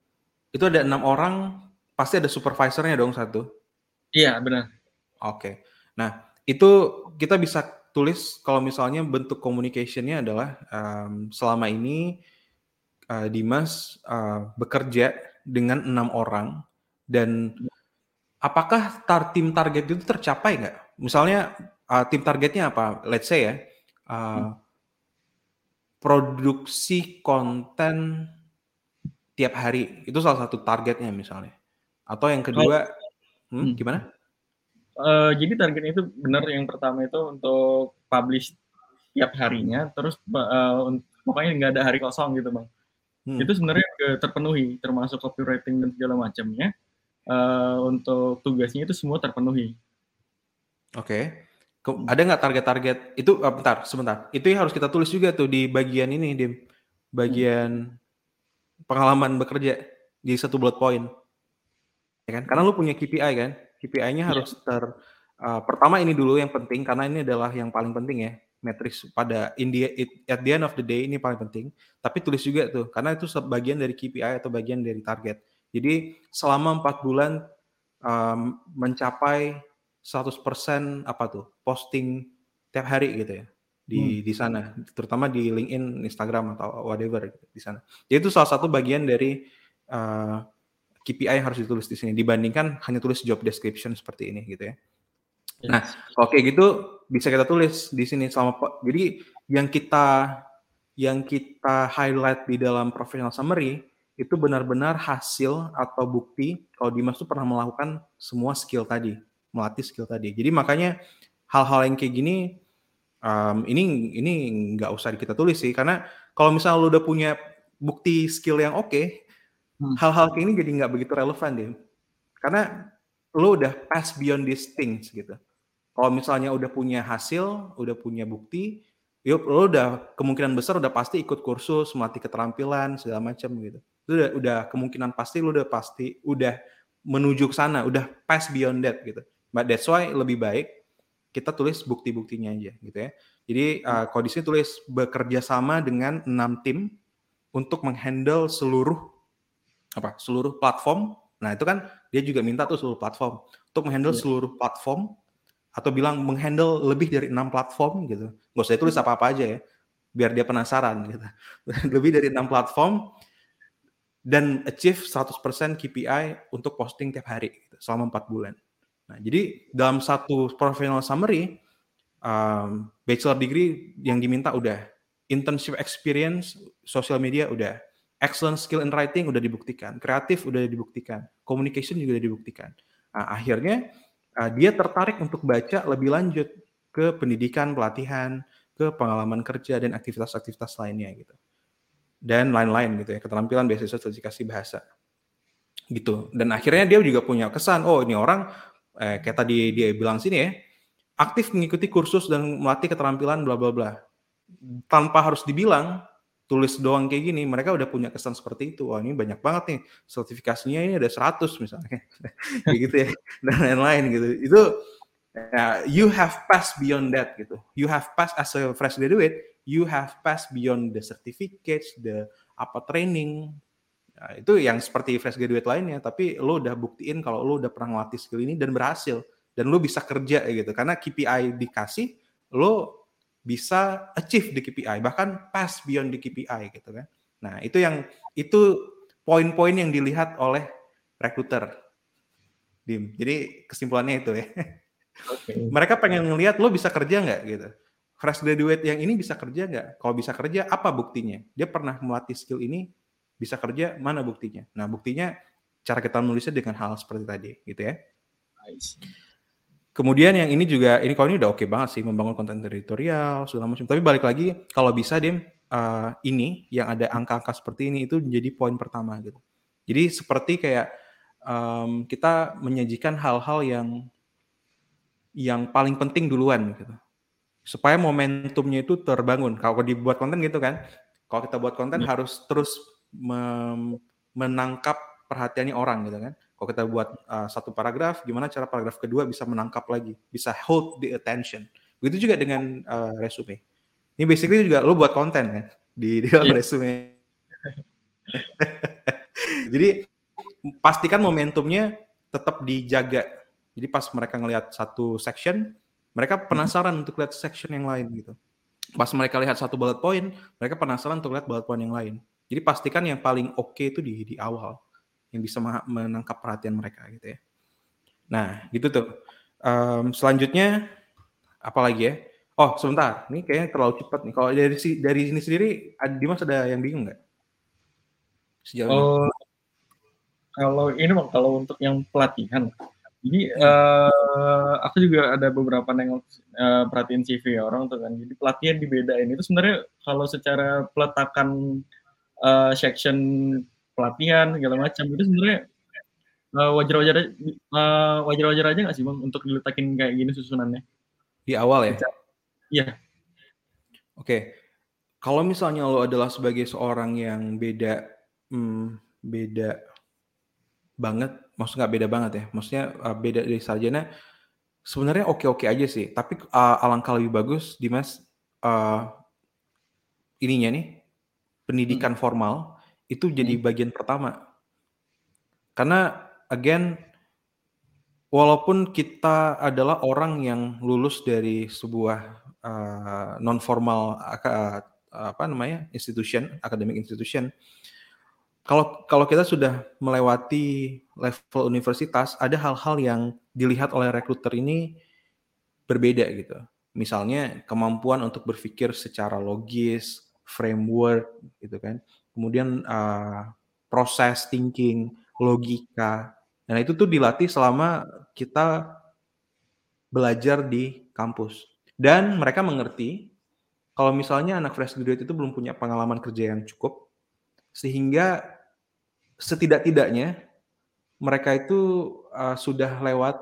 itu ada enam orang, pasti ada supervisornya dong satu. Iya benar. Oke. Okay. Nah itu kita bisa tulis kalau misalnya bentuk communicationnya adalah um, selama ini uh, Dimas uh, bekerja dengan enam orang dan apakah tar tim target itu tercapai nggak? Misalnya uh, tim targetnya apa? Let's say ya, uh, produksi konten tiap hari itu salah satu targetnya misalnya. Atau yang kedua, oh. hmm, gimana? Uh, jadi target itu benar yang pertama itu untuk publish tiap harinya, terus uh, pokoknya nggak ada hari kosong gitu bang. Hmm. Itu sebenarnya terpenuhi, termasuk copywriting dan segala macamnya uh, untuk tugasnya itu semua terpenuhi. Oke. Okay. Ada nggak target-target itu? Uh, bentar, sebentar. Itu yang harus kita tulis juga tuh di bagian ini, di bagian pengalaman bekerja di satu bullet point. Ya kan? Karena lu punya KPI kan? KPI-nya iya. harus ter uh, pertama ini dulu yang penting karena ini adalah yang paling penting ya matriks pada in the, it, at the end of the day ini paling penting tapi tulis juga tuh karena itu sebagian dari KPI atau bagian dari target jadi selama empat bulan um, mencapai 100% apa tuh posting tiap hari gitu ya di hmm. di sana terutama di LinkedIn, Instagram atau whatever gitu, di sana. Jadi itu salah satu bagian dari uh, KPI yang harus ditulis di sini dibandingkan hanya tulis job description seperti ini gitu ya. Yes. Nah, oke okay, gitu bisa kita tulis di sini selama jadi yang kita yang kita highlight di dalam professional summary itu benar-benar hasil atau bukti kalau Dimas tuh pernah melakukan semua skill tadi, melatih skill tadi. Jadi makanya hal-hal yang kayak gini um, ini ini nggak usah kita tulis sih karena kalau misalnya lu udah punya bukti skill yang oke, okay. Hal-hal kayak ini jadi nggak begitu relevan deh. Karena lu udah pass beyond these things gitu. Kalau misalnya udah punya hasil, udah punya bukti, yuk lo udah kemungkinan besar udah pasti ikut kursus, melatih keterampilan segala macam gitu itu udah, udah kemungkinan pasti lu udah pasti udah menuju ke sana, udah pass beyond that gitu. But that's why lebih baik kita tulis bukti-buktinya aja gitu ya. Jadi uh, kalau di sini tulis bekerja sama dengan enam tim untuk menghandle seluruh apa? Seluruh platform. Nah, itu kan dia juga minta tuh seluruh platform untuk menghandle yeah. seluruh platform atau bilang menghandle lebih dari enam platform gitu. Gak usah tulis apa-apa aja ya, biar dia penasaran gitu. lebih dari enam platform dan achieve 100% KPI untuk posting tiap hari gitu, selama empat bulan. Nah, jadi dalam satu professional summary, um, bachelor degree yang diminta udah, internship experience, social media udah, excellent skill in writing udah dibuktikan, kreatif udah dibuktikan, communication juga udah dibuktikan. Nah, akhirnya uh, dia tertarik untuk baca lebih lanjut ke pendidikan, pelatihan, ke pengalaman kerja dan aktivitas-aktivitas lainnya gitu. Dan lain-lain gitu ya, keterampilan beasiswa sertifikasi bahasa. Gitu. Dan akhirnya dia juga punya kesan, oh ini orang eh, kayak tadi dia bilang sini ya, aktif mengikuti kursus dan melatih keterampilan bla bla bla. Tanpa harus dibilang, tulis doang kayak gini, mereka udah punya kesan seperti itu. Wah ini banyak banget nih, sertifikasinya ini ada 100 misalnya. kayak gitu ya, dan lain-lain gitu. Itu uh, you have passed beyond that gitu. You have passed as a fresh graduate, you have passed beyond the certificates, the apa training. Nah, itu yang seperti fresh graduate lainnya, tapi lo udah buktiin kalau lo udah pernah ngelatih skill ini dan berhasil dan lo bisa kerja gitu. Karena KPI dikasih, lo bisa achieve di KPI bahkan pass beyond di KPI gitu kan. Nah, itu yang itu poin-poin yang dilihat oleh recruiter. Dim. Jadi kesimpulannya itu ya. Okay. Mereka pengen ngelihat lo bisa kerja nggak gitu. Fresh graduate yang ini bisa kerja nggak? Kalau bisa kerja, apa buktinya? Dia pernah melatih skill ini, bisa kerja, mana buktinya? Nah, buktinya cara kita menulisnya dengan hal seperti tadi, gitu ya. Kemudian yang ini juga ini kalau ini udah oke okay banget sih membangun konten editorial segala macam. Tapi balik lagi kalau bisa Dim uh, ini yang ada angka-angka seperti ini itu menjadi poin pertama gitu. Jadi seperti kayak um, kita menyajikan hal-hal yang yang paling penting duluan gitu. Supaya momentumnya itu terbangun. Kalau dibuat konten gitu kan. Kalau kita buat konten ya. harus terus menangkap perhatiannya orang gitu kan. Kalau kita buat uh, satu paragraf, gimana cara paragraf kedua bisa menangkap lagi, bisa hold the attention. Begitu juga dengan uh, resume. Ini basically juga lo buat konten kan di, di dalam yeah. resume. Jadi pastikan momentumnya tetap dijaga. Jadi pas mereka ngelihat satu section, mereka penasaran hmm. untuk lihat section yang lain gitu. Pas mereka lihat satu bullet point, mereka penasaran untuk lihat bullet point yang lain. Jadi pastikan yang paling oke okay itu di di awal yang bisa menangkap perhatian mereka gitu ya. Nah, gitu tuh. Um, selanjutnya apa lagi ya? Oh, sebentar. Ini kayaknya terlalu cepat nih. Kalau dari si dari sini sendiri, Dimas ada yang bingung nggak? Sejauh oh, ini. kalau ini bang, kalau untuk yang pelatihan, jadi uh, aku juga ada beberapa nengok uh, perhatiin CV orang tuh kan. Jadi pelatihan dibedain itu sebenarnya kalau secara peletakan uh, section pelatihan segala macam. Itu sebenarnya uh, wajar-wajar uh, wajar-wajar aja nggak sih bang untuk diletakin kayak gini susunannya? Di awal ya? Iya. Oke. Okay. kalau misalnya lo adalah sebagai seorang yang beda hmm, beda banget maksudnya nggak beda banget ya maksudnya uh, beda dari sarjana sebenarnya oke-oke aja sih. Tapi uh, alangkah lebih bagus Dimas uh, ininya nih pendidikan hmm. formal itu jadi hmm. bagian pertama. Karena again walaupun kita adalah orang yang lulus dari sebuah uh, non formal uh, apa namanya institution, academic institution, kalau kalau kita sudah melewati level universitas, ada hal-hal yang dilihat oleh rekruter ini berbeda gitu. Misalnya kemampuan untuk berpikir secara logis, framework gitu kan kemudian uh, proses thinking, logika. Dan itu tuh dilatih selama kita belajar di kampus. Dan mereka mengerti kalau misalnya anak fresh graduate itu belum punya pengalaman kerja yang cukup, sehingga setidak-tidaknya mereka itu uh, sudah lewat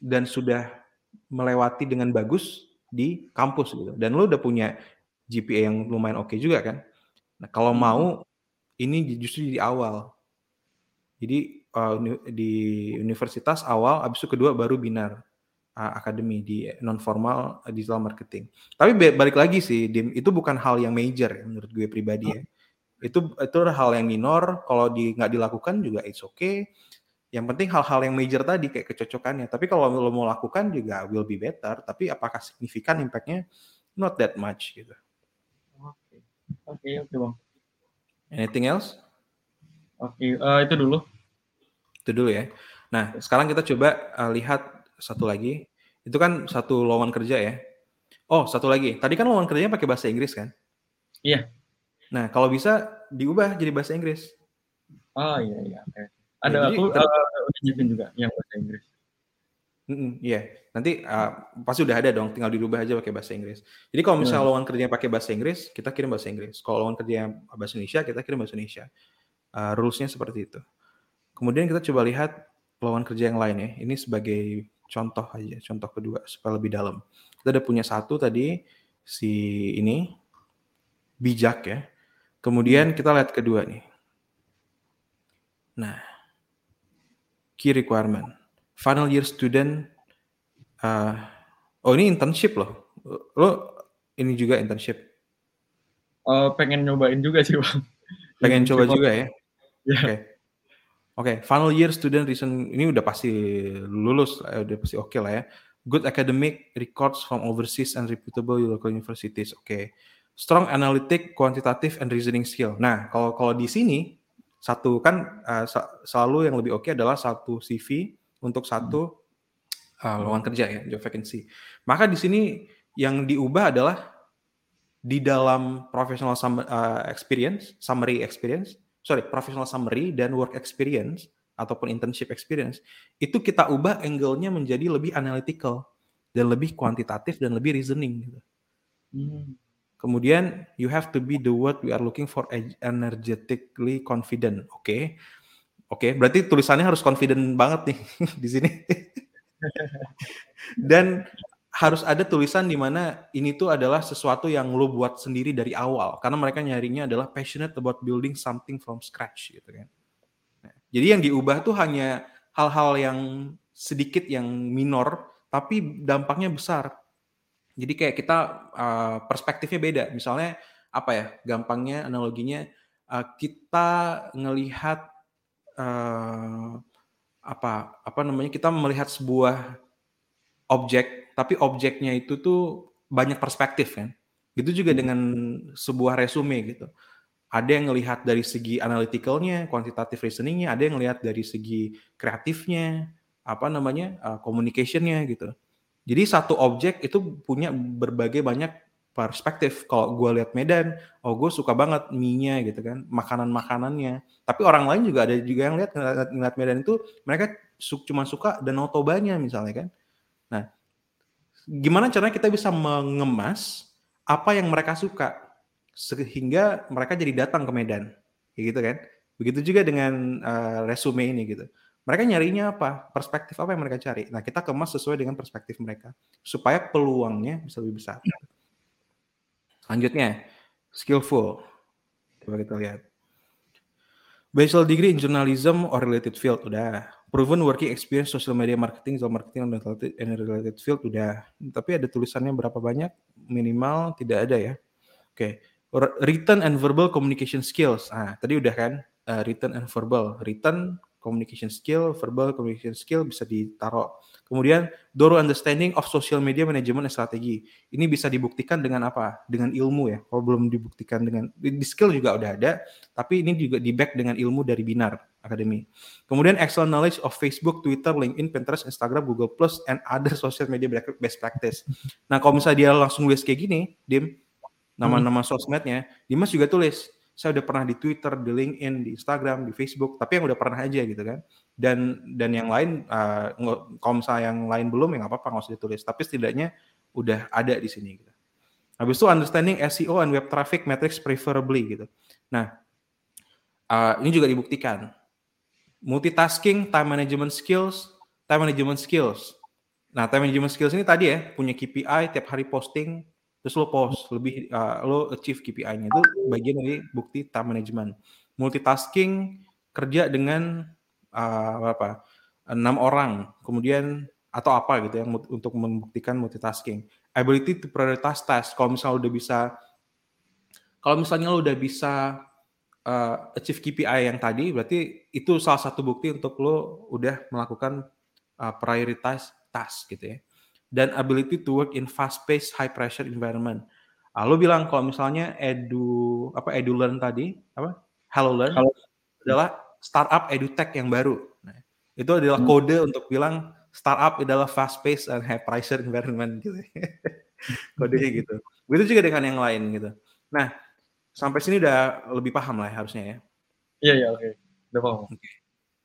dan sudah melewati dengan bagus di kampus gitu. Dan lo udah punya GPA yang lumayan oke okay juga kan. Nah, kalau hmm. mau ini justru di awal. Jadi uh, di universitas awal, habis itu kedua baru binar uh, akademi di non formal uh, digital marketing. Tapi balik lagi sih, Dim, itu bukan hal yang major ya menurut gue pribadi ya. Itu itu hal yang minor. Kalau di nggak dilakukan juga it's okay. Yang penting hal-hal yang major tadi kayak kecocokannya. Tapi kalau lo mau lakukan juga will be better. Tapi apakah signifikan impactnya? Not that much gitu. Oke, okay, oke okay, bang. Anything else? Oke, okay, uh, eh, itu dulu. Itu dulu ya. Nah, sekarang kita coba uh, lihat satu lagi. Itu kan satu lowongan kerja ya. Oh, satu lagi. Tadi kan lowongan kerjanya pakai bahasa Inggris kan? Iya. Nah, kalau bisa diubah jadi bahasa Inggris. Oh iya iya. Ada ya, aku uh, juga yang bahasa Inggris. Mm iya, nanti uh, pasti udah ada dong, tinggal dirubah aja pakai bahasa Inggris. Jadi kalau misalnya hmm. lowongan kerjanya pakai bahasa Inggris, kita kirim bahasa Inggris. Kalau lowongan kerjanya bahasa Indonesia, kita kirim bahasa Indonesia. Uh, Rules-nya seperti itu. Kemudian kita coba lihat lowongan kerja yang lain ya. Ini sebagai contoh aja, contoh kedua supaya lebih dalam. Kita ada punya satu tadi si ini bijak ya. Kemudian kita lihat kedua nih. Nah, key requirement final year student uh, oh ini internship loh lo ini juga internship uh, pengen nyobain juga sih bang pengen coba juga ya yeah. oke okay. Oke, okay, final year student recent ini udah pasti lulus, udah pasti oke okay lah ya. Good academic records from overseas and reputable local universities. Oke, okay. strong analytic, quantitative, and reasoning skill. Nah, kalau kalau di sini satu kan uh, selalu yang lebih oke okay adalah satu CV untuk satu uh, lowongan kerja ya, job vacancy. Maka di sini yang diubah adalah di dalam professional sum, uh, experience, summary experience, sorry, professional summary dan work experience ataupun internship experience, itu kita ubah angle-nya menjadi lebih analytical dan lebih kuantitatif dan lebih reasoning gitu. Hmm. Kemudian you have to be the word we are looking for energetically confident. Oke. Okay. Oke, okay, berarti tulisannya harus confident banget nih di sini. Dan harus ada tulisan di mana ini tuh adalah sesuatu yang lo buat sendiri dari awal karena mereka nyarinya adalah passionate about building something from scratch gitu kan. Nah, jadi yang diubah tuh hanya hal-hal yang sedikit yang minor tapi dampaknya besar. Jadi kayak kita uh, perspektifnya beda. Misalnya apa ya? Gampangnya analoginya uh, kita ngelihat uh, apa apa namanya kita melihat sebuah objek tapi objeknya itu tuh banyak perspektif kan? Gitu juga hmm. dengan sebuah resume gitu. Ada yang melihat dari segi analyticalnya kuantitatif reasoningnya ada yang melihat dari segi kreatifnya apa namanya uh, communicationnya gitu. Jadi satu objek itu punya berbagai banyak perspektif. Kalau gue lihat Medan, oh gue suka banget mie-nya gitu kan, makanan-makanannya. Tapi orang lain juga ada juga yang lihat ngeliat Medan itu mereka su cuma suka dan otobanya misalnya kan. Nah, gimana caranya kita bisa mengemas apa yang mereka suka sehingga mereka jadi datang ke Medan, kayak gitu kan? Begitu juga dengan uh, resume ini gitu. Mereka nyarinya apa? Perspektif apa yang mereka cari? Nah, kita kemas sesuai dengan perspektif mereka supaya peluangnya bisa lebih besar. Selanjutnya, skillful. Coba kita lihat. Bachelor degree in journalism or related field udah. Proven working experience social media marketing, social marketing and related field udah. Tapi ada tulisannya berapa banyak? Minimal tidak ada ya. Oke. Okay. Written and verbal communication skills. Ah, tadi udah kan? Uh, written and verbal. Written communication skill, verbal communication skill bisa ditaruh. Kemudian thorough understanding of social media management and strategi. Ini bisa dibuktikan dengan apa? Dengan ilmu ya. Kalau belum dibuktikan dengan di skill juga udah ada, tapi ini juga di back dengan ilmu dari Binar Academy. Kemudian excellent knowledge of Facebook, Twitter, LinkedIn, Pinterest, Instagram, Google Plus, and other social media best practice. Nah kalau misalnya dia langsung nulis kayak gini, Dim, nama-nama sosmednya, Dimas juga tulis saya udah pernah di Twitter, di LinkedIn, di Instagram, di Facebook, tapi yang udah pernah aja gitu kan. Dan dan yang lain, uh, kalau misalnya yang lain belum ya nggak apa-apa nggak usah ditulis. Tapi setidaknya udah ada di sini. Gitu. Habis itu understanding SEO and web traffic metrics preferably gitu. Nah, uh, ini juga dibuktikan. Multitasking, time management skills, time management skills. Nah, time management skills ini tadi ya punya KPI tiap hari posting terus lo post lebih uh, lo achieve KPI-nya itu bagian dari bukti time management. Multitasking kerja dengan uh, apa enam orang kemudian atau apa gitu ya untuk membuktikan multitasking. Ability to prioritize task. Kalau misalnya udah bisa kalau misalnya lo udah bisa uh, achieve KPI yang tadi berarti itu salah satu bukti untuk lo udah melakukan uh, prioritize task gitu ya dan ability to work in fast-paced, high-pressure environment. Ah, lo bilang kalau misalnya edu apa edu learn tadi apa hello learn Halo. adalah startup edutech yang baru. Nah, itu adalah hmm. kode untuk bilang startup adalah fast-paced and high-pressure environment gitu. Kodenya gitu. Begitu juga dengan yang lain gitu. Nah, sampai sini udah lebih paham lah ya, harusnya ya. Iya iya oke. Okay. Udah paham. Oke. Okay.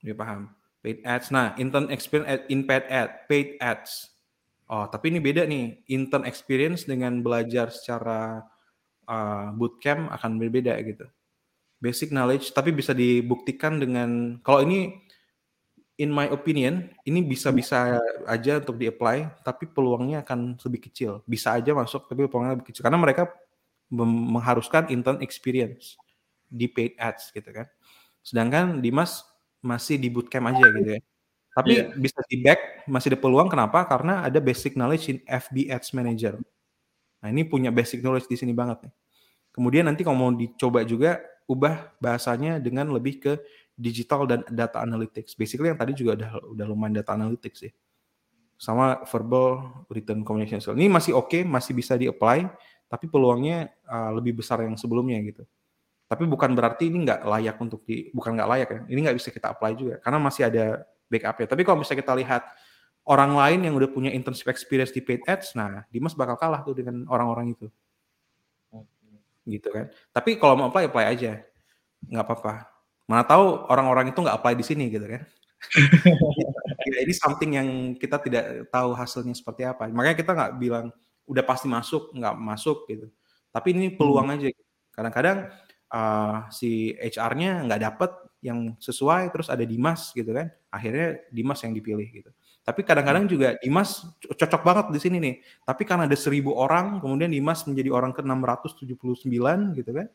Udah paham. Paid ads. Nah, intern experience in paid ad, paid ads. Oh, tapi ini beda nih. Intern experience dengan belajar secara uh, bootcamp akan berbeda gitu. Basic knowledge, tapi bisa dibuktikan dengan kalau ini in my opinion, ini bisa-bisa aja untuk di-apply, tapi peluangnya akan lebih kecil. Bisa aja masuk, tapi peluangnya lebih kecil. Karena mereka mengharuskan intern experience di paid ads gitu kan. Sedangkan Dimas masih di bootcamp aja gitu ya. Tapi yeah. bisa di back, masih ada peluang. Kenapa? Karena ada basic knowledge in FB Ads Manager. Nah ini punya basic knowledge di sini banget nih. Kemudian nanti kalau mau dicoba juga, ubah bahasanya dengan lebih ke digital dan data analytics. Basically yang tadi juga udah udah lumayan data analytics ya. Sama verbal written communication skill. Ini masih oke, okay, masih bisa di-apply, tapi peluangnya uh, lebih besar yang sebelumnya gitu. Tapi bukan berarti ini nggak layak untuk di, bukan nggak layak ya. Ini nggak bisa kita apply juga karena masih ada backup ya. Tapi kalau misalnya kita lihat orang lain yang udah punya internship experience di paid ads, nah Dimas bakal kalah tuh dengan orang-orang itu. Gitu kan. Tapi kalau mau apply, apply aja. Nggak apa-apa. Mana tahu orang-orang itu nggak apply di sini gitu kan. ya, ini something yang kita tidak tahu hasilnya seperti apa. Makanya kita nggak bilang udah pasti masuk, nggak masuk gitu. Tapi ini peluang hmm. aja. Kadang-kadang uh, si HR-nya nggak dapet yang sesuai terus ada Dimas gitu kan. Akhirnya Dimas yang dipilih gitu. Tapi kadang-kadang juga Dimas cocok banget di sini nih. Tapi karena ada seribu orang kemudian Dimas menjadi orang ke 679 gitu kan.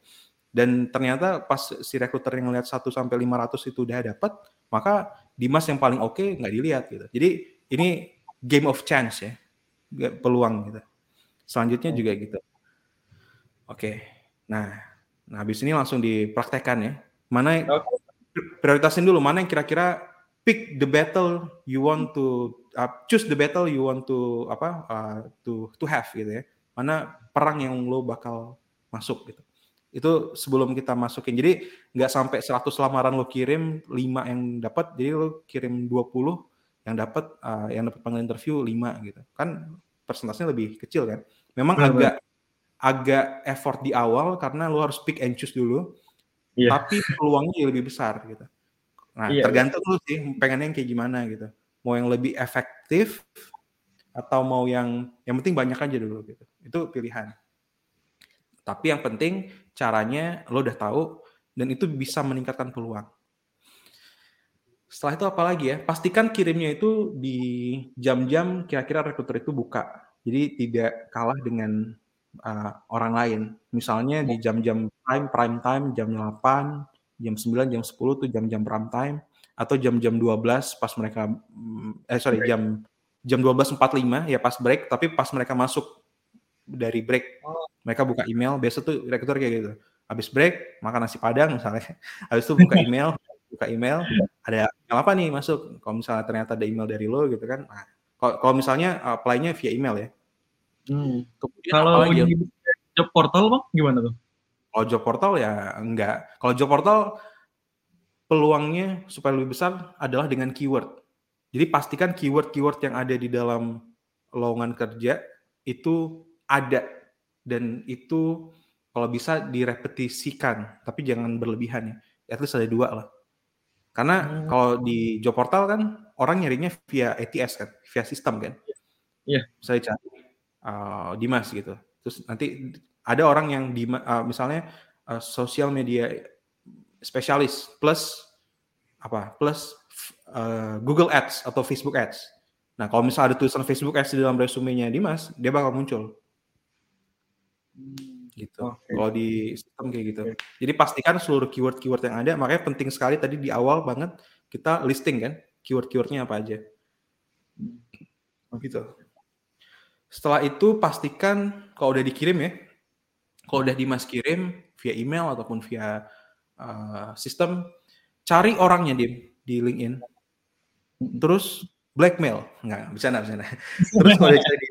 Dan ternyata pas si rekruter yang lihat 1 sampai 500 itu udah dapat maka Dimas yang paling oke okay, nggak dilihat gitu. Jadi ini game of chance ya. Peluang gitu. Selanjutnya juga gitu. Oke. Okay. nah Nah, habis ini langsung dipraktekkan ya. Mana yang, okay. prioritasin dulu mana yang kira-kira pick the battle you want to uh, choose the battle you want to apa uh, to to have gitu ya. Mana perang yang lo bakal masuk gitu. Itu sebelum kita masukin. Jadi nggak sampai 100 lamaran lo kirim 5 yang dapat, jadi lo kirim 20 yang dapat uh, yang dapat panggilan interview 5 gitu. Kan persentasenya lebih kecil kan. Memang Benar. agak agak effort di awal karena lu harus pick and choose dulu. Yeah. Tapi peluangnya lebih besar gitu. Nah, yeah, tergantung yeah. lu sih pengen yang kayak gimana gitu. Mau yang lebih efektif atau mau yang yang penting banyak aja dulu gitu. Itu pilihan. Tapi yang penting caranya lo udah tahu dan itu bisa meningkatkan peluang. Setelah itu apa lagi ya? Pastikan kirimnya itu di jam-jam kira-kira rekruter itu buka. Jadi tidak kalah dengan uh, orang lain. Misalnya di ya. jam-jam prime, prime time, jam 8, jam 9, jam 10 tuh jam-jam prime time, atau jam-jam 12 pas mereka, mm, eh sorry, jam jam 12.45 ya pas break, tapi pas mereka masuk dari break, oh. mereka buka email, biasa tuh rekruter kayak gitu. Habis break, makan nasi padang misalnya, habis itu buka email, buka email, ada email apa nih masuk, kalau misalnya ternyata ada email dari lo gitu kan, nah, kalau misalnya apply-nya via email ya, Hmm. Kalau di job portal bang gimana tuh? Kalau job portal ya enggak. Kalau job portal peluangnya supaya lebih besar adalah dengan keyword. Jadi pastikan keyword-keyword yang ada di dalam lowongan kerja itu ada dan itu kalau bisa direpetisikan, tapi jangan berlebihan ya. At least ada dua lah. Karena hmm. kalau di job portal kan orang nyarinya via ATS kan, via sistem kan. Iya. Yeah. Saya cari uh, Dimas gitu. Terus nanti ada orang yang di uh, misalnya uh, sosial media spesialis plus apa plus uh, Google Ads atau Facebook Ads. Nah kalau misalnya ada tulisan Facebook Ads di dalam resumenya Dimas, dia bakal muncul. Gitu. Okay. Kalau di sistem kayak gitu. Okay. Jadi pastikan seluruh keyword-keyword yang ada. Makanya penting sekali tadi di awal banget kita listing kan keyword-keywordnya apa aja. Gitu. Setelah itu pastikan kalau udah dikirim ya, kalau udah Dimas kirim via email ataupun via uh, sistem, cari orangnya di di LinkedIn, terus blackmail, nggak bisa nggak bisa. Terus kalau udah cari di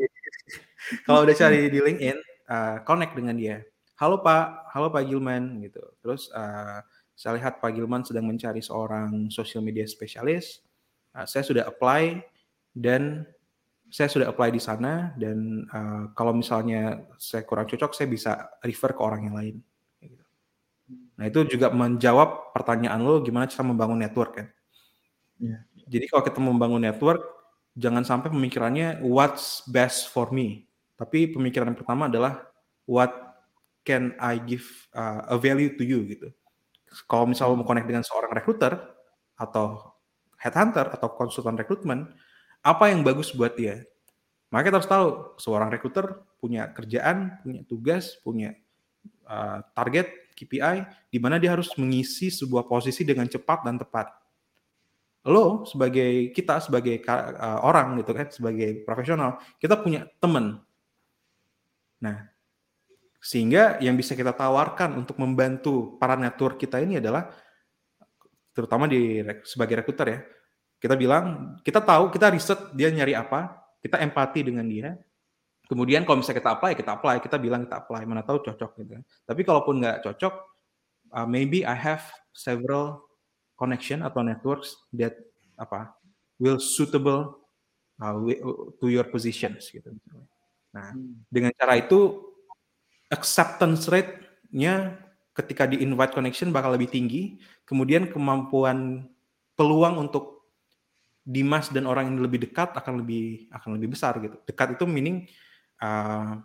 kalau udah cari di LinkedIn, uh, connect dengan dia. Halo Pak, halo Pak Gilman gitu. Terus uh, saya lihat Pak Gilman sedang mencari seorang social media spesialis. Uh, saya sudah apply dan saya sudah apply di sana dan uh, kalau misalnya saya kurang cocok, saya bisa refer ke orang yang lain. Nah itu juga menjawab pertanyaan lo gimana cara membangun network kan. Ya. Jadi kalau kita membangun network, jangan sampai pemikirannya what's best for me. Tapi pemikiran yang pertama adalah what can I give uh, a value to you gitu. Kalau misalnya mau connect dengan seorang recruiter atau headhunter atau konsultan rekrutmen, apa yang bagus buat dia? Maka harus tahu seorang recruiter punya kerjaan, punya tugas, punya uh, target KPI di mana dia harus mengisi sebuah posisi dengan cepat dan tepat. Lo sebagai kita sebagai uh, orang gitu kan, sebagai profesional, kita punya teman. Nah, sehingga yang bisa kita tawarkan untuk membantu para network kita ini adalah terutama di sebagai rekruter ya. Kita bilang, kita tahu, kita riset dia nyari apa, kita empati dengan dia. Kemudian kalau misalnya kita apply, kita apply, kita bilang kita apply, mana tahu cocok gitu. Tapi kalaupun nggak cocok, uh, maybe I have several connection atau networks that apa will suitable uh, to your positions gitu. Nah, hmm. dengan cara itu acceptance rate-nya ketika di invite connection bakal lebih tinggi, kemudian kemampuan peluang untuk Dimas dan orang yang lebih dekat akan lebih akan lebih besar gitu. Dekat itu meaning uh,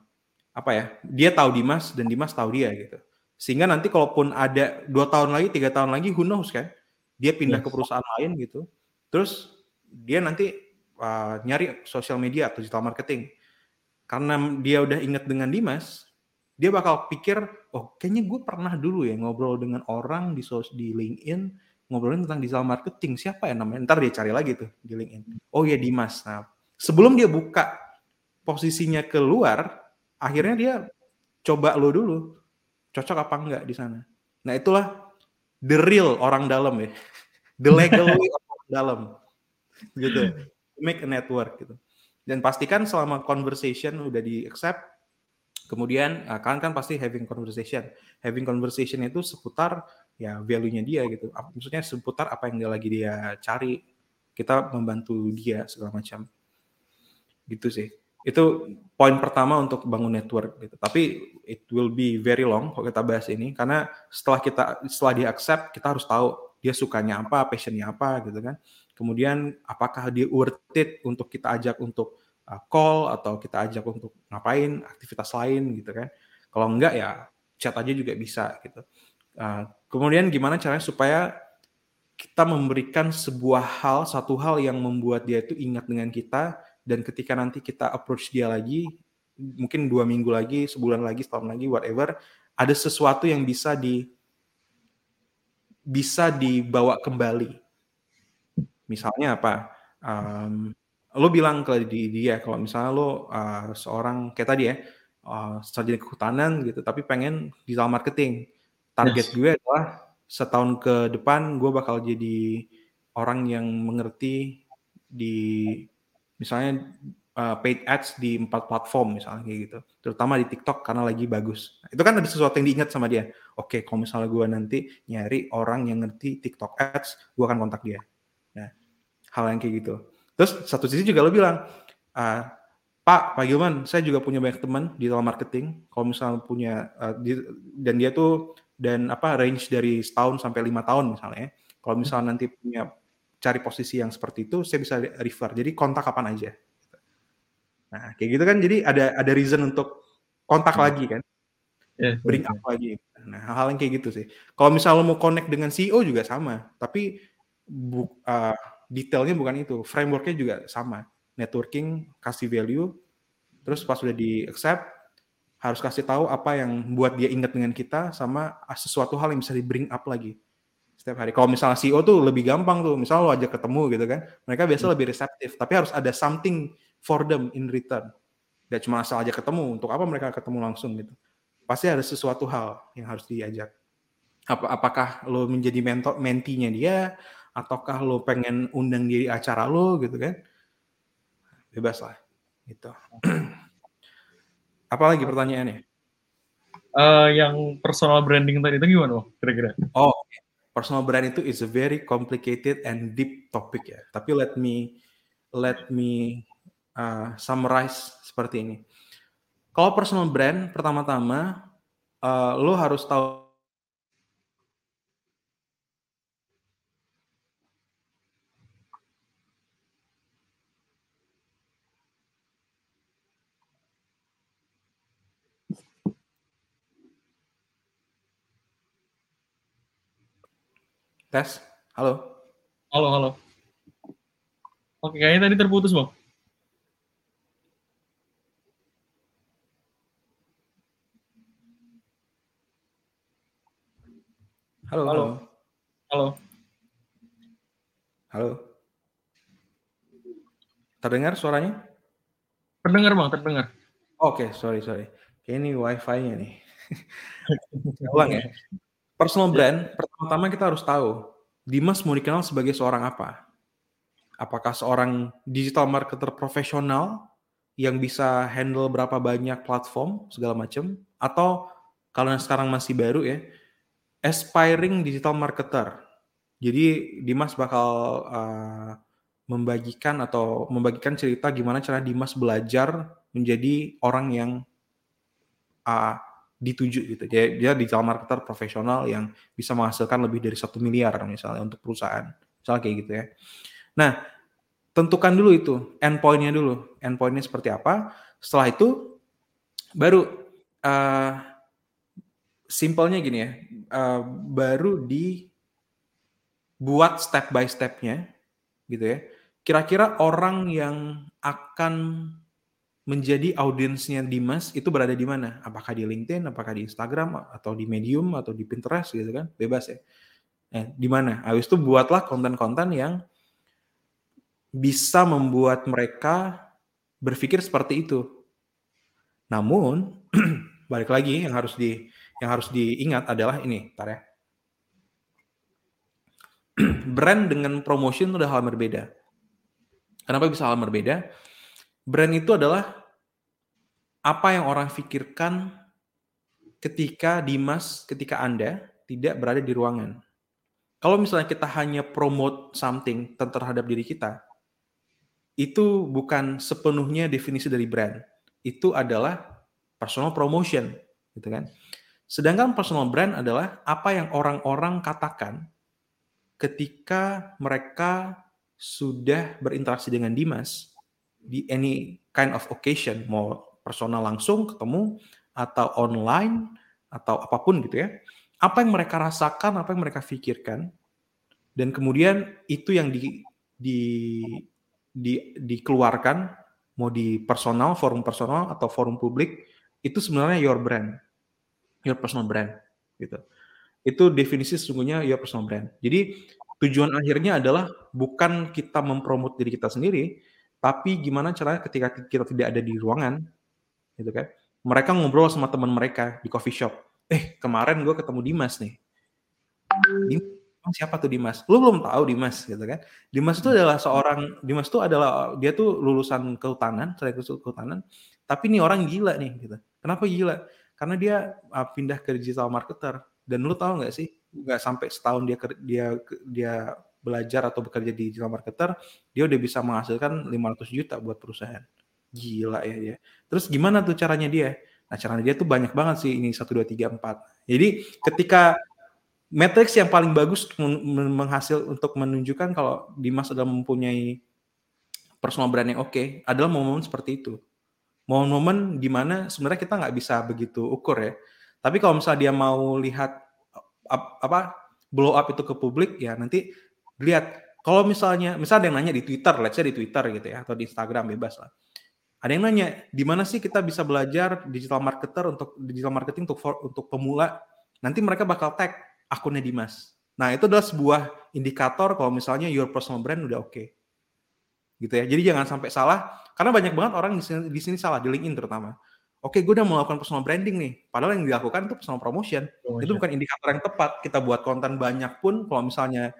apa ya? Dia tahu Dimas dan Dimas tahu dia gitu. Sehingga nanti kalaupun ada dua tahun lagi, tiga tahun lagi, who knows kan? Dia pindah yes. ke perusahaan lain gitu. Terus dia nanti uh, nyari sosial media atau digital marketing. Karena dia udah ingat dengan Dimas, dia bakal pikir, oh kayaknya gue pernah dulu ya ngobrol dengan orang di sos di LinkedIn ngobrolin tentang digital marketing. Siapa ya namanya? Ntar dia cari lagi tuh di LinkedIn. Oh ya Dimas. Nah sebelum dia buka posisinya keluar akhirnya dia coba lo dulu. Cocok apa enggak di sana? Nah itulah the real orang dalam ya. The legal orang dalam. Gitu. Make a network gitu. Dan pastikan selama conversation udah di accept Kemudian uh, kalian kan pasti having conversation. Having conversation itu seputar ya value-nya dia gitu. Maksudnya seputar apa yang dia lagi dia cari. Kita membantu dia segala macam. Gitu sih. Itu poin pertama untuk bangun network gitu. Tapi it will be very long kalau kita bahas ini karena setelah kita setelah dia accept kita harus tahu dia sukanya apa, passionnya apa gitu kan. Kemudian apakah dia worth it untuk kita ajak untuk Uh, call atau kita ajak untuk ngapain aktivitas lain gitu kan. Kalau enggak ya chat aja juga bisa gitu. Uh, kemudian gimana caranya supaya kita memberikan sebuah hal, satu hal yang membuat dia itu ingat dengan kita dan ketika nanti kita approach dia lagi, mungkin dua minggu lagi, sebulan lagi, setahun lagi, whatever, ada sesuatu yang bisa di bisa dibawa kembali. Misalnya apa? Um, lo bilang ke di dia kalau misalnya lo uh, seorang kayak tadi ya uh, sarjana kehutanan gitu tapi pengen digital marketing target yes. gue adalah setahun ke depan gue bakal jadi orang yang mengerti di misalnya uh, paid ads di empat platform misalnya kayak gitu. Terutama di TikTok karena lagi bagus. Itu kan ada sesuatu yang diingat sama dia. Oke kalau misalnya gue nanti nyari orang yang ngerti TikTok ads gue akan kontak dia. Nah hal yang kayak gitu. Terus satu sisi juga lo bilang, uh, Pak, Pak Gilman, saya juga punya banyak teman di dalam marketing. Kalau misalnya punya uh, di, dan dia tuh dan apa range dari setahun sampai lima tahun misalnya. Kalau misalnya nanti punya cari posisi yang seperti itu, saya bisa refer. Jadi kontak kapan aja. Nah, kayak gitu kan. Jadi ada ada reason untuk kontak hmm. lagi kan. Yeah, bring yeah. up lagi. Nah, hal-hal yang kayak gitu sih. Kalau misalnya mau connect dengan CEO juga sama, tapi bu, uh, detailnya bukan itu, frameworknya juga sama. Networking, kasih value, terus pas sudah di accept, harus kasih tahu apa yang buat dia ingat dengan kita, sama sesuatu hal yang bisa di bring up lagi setiap hari. Kalau misalnya CEO tuh lebih gampang tuh, misalnya lo ajak ketemu gitu kan, mereka biasa hmm. lebih reseptif, tapi harus ada something for them in return. Gak cuma asal aja ketemu, untuk apa mereka ketemu langsung gitu. Pasti ada sesuatu hal yang harus diajak. apakah lo menjadi mentor mentinya dia ataukah lo pengen undang diri acara lo gitu kan bebas lah gitu apalagi pertanyaannya? Uh, yang personal branding tadi itu gimana kira-kira? Oh personal brand itu is a very complicated and deep topic ya. Tapi let me let me uh, summarize seperti ini. Kalau personal brand pertama-tama uh, lo harus tahu Tes. Halo. Halo, halo. Oke, kayaknya tadi terputus, Bang. Halo. Halo. Halo. Halo. Terdengar suaranya? Terdengar, Bang, terdengar. Oke, sorry, sorry. Kayak ini wifi-nya nih. Ulang ya. Personal brand, pertama-tama kita harus tahu, Dimas mau dikenal sebagai seorang apa? Apakah seorang digital marketer profesional yang bisa handle berapa banyak platform segala macam atau kalau yang sekarang masih baru ya, aspiring digital marketer. Jadi Dimas bakal uh, membagikan atau membagikan cerita gimana cara Dimas belajar menjadi orang yang uh, dituju gitu. Dia, dia digital marketer profesional yang bisa menghasilkan lebih dari satu miliar misalnya untuk perusahaan. Misalnya kayak gitu ya. Nah, tentukan dulu itu endpointnya dulu. Endpointnya seperti apa. Setelah itu baru uh, simpelnya gini ya. Uh, baru dibuat step by stepnya gitu ya. Kira-kira orang yang akan menjadi audiensnya Dimas itu berada di mana? Apakah di LinkedIn, apakah di Instagram, atau di Medium, atau di Pinterest gitu kan? Bebas ya. Eh, di mana? Habis itu buatlah konten-konten yang bisa membuat mereka berpikir seperti itu. Namun, balik lagi yang harus di yang harus diingat adalah ini, tar ya. Brand dengan promotion itu adalah hal berbeda. Kenapa bisa hal berbeda? Brand itu adalah apa yang orang pikirkan ketika Dimas, ketika Anda tidak berada di ruangan. Kalau misalnya kita hanya promote something terhadap diri kita, itu bukan sepenuhnya definisi dari brand. Itu adalah personal promotion, gitu kan. Sedangkan personal brand adalah apa yang orang-orang katakan ketika mereka sudah berinteraksi dengan Dimas di any kind of occasion, mau personal langsung ketemu atau online atau apa pun gitu ya. Apa yang mereka rasakan, apa yang mereka pikirkan dan kemudian itu yang di di di dikeluarkan mau di personal, forum personal atau forum publik itu sebenarnya your brand. Your personal brand gitu. Itu definisi sesungguhnya your personal brand. Jadi tujuan akhirnya adalah bukan kita mempromot diri kita sendiri, tapi gimana caranya ketika kita tidak ada di ruangan, gitu kan. Mereka ngobrol sama teman mereka di coffee shop. Eh, kemarin gue ketemu Dimas nih. Dimas siapa tuh Dimas? Lu belum tahu Dimas gitu kan. Dimas itu adalah seorang Dimas itu adalah dia tuh lulusan kehutanan, saya kehutanan, tapi ini orang gila nih gitu. Kenapa gila? Karena dia uh, pindah ke digital marketer dan lu tahu nggak sih nggak sampai setahun dia dia dia belajar atau bekerja di digital marketer, dia udah bisa menghasilkan 500 juta buat perusahaan. Gila ya dia. Terus gimana tuh caranya dia? Nah, caranya dia tuh banyak banget sih ini 1 2 3 4. Jadi ketika matrix yang paling bagus menghasil untuk menunjukkan kalau Dimas adalah mempunyai personal brand yang oke okay, adalah momen-momen seperti itu. Momen-momen di mana sebenarnya kita nggak bisa begitu ukur ya. Tapi kalau misalnya dia mau lihat apa blow up itu ke publik ya nanti lihat kalau misalnya misalnya ada yang nanya di Twitter, let's say di Twitter gitu ya atau di Instagram bebas lah ada yang nanya, di mana sih kita bisa belajar digital marketer untuk digital marketing untuk untuk pemula? Nanti mereka bakal tag akunnya Dimas. Nah, itu adalah sebuah indikator kalau misalnya your personal brand udah oke. Okay. Gitu ya. Jadi jangan sampai salah karena banyak banget orang di sini, di sini salah di LinkedIn terutama. Oke, gue udah melakukan personal branding nih. Padahal yang dilakukan itu personal promotion. promotion. Itu bukan indikator yang tepat. Kita buat konten banyak pun kalau misalnya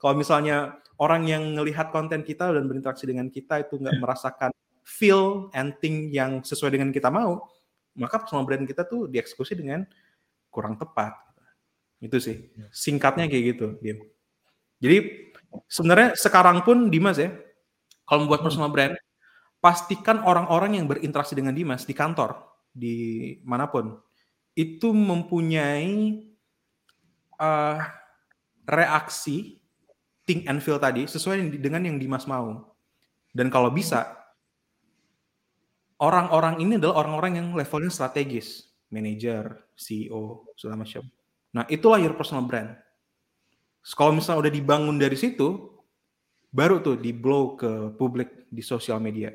kalau misalnya orang yang melihat konten kita dan berinteraksi dengan kita itu nggak merasakan feel and think yang sesuai dengan kita mau, maka personal brand kita tuh dieksekusi dengan kurang tepat. Itu sih. Ya. Singkatnya kayak gitu, Game. Jadi sebenarnya sekarang pun Dimas ya, kalau membuat hmm. personal brand, pastikan orang-orang yang berinteraksi dengan Dimas di kantor, di mana pun, itu mempunyai uh, reaksi think and feel tadi sesuai dengan yang Dimas mau. Dan kalau bisa, orang-orang ini adalah orang-orang yang levelnya strategis, manager, CEO, segala macam. Nah, itulah your personal brand. Kalau misalnya udah dibangun dari situ, baru tuh di blow ke publik di sosial media.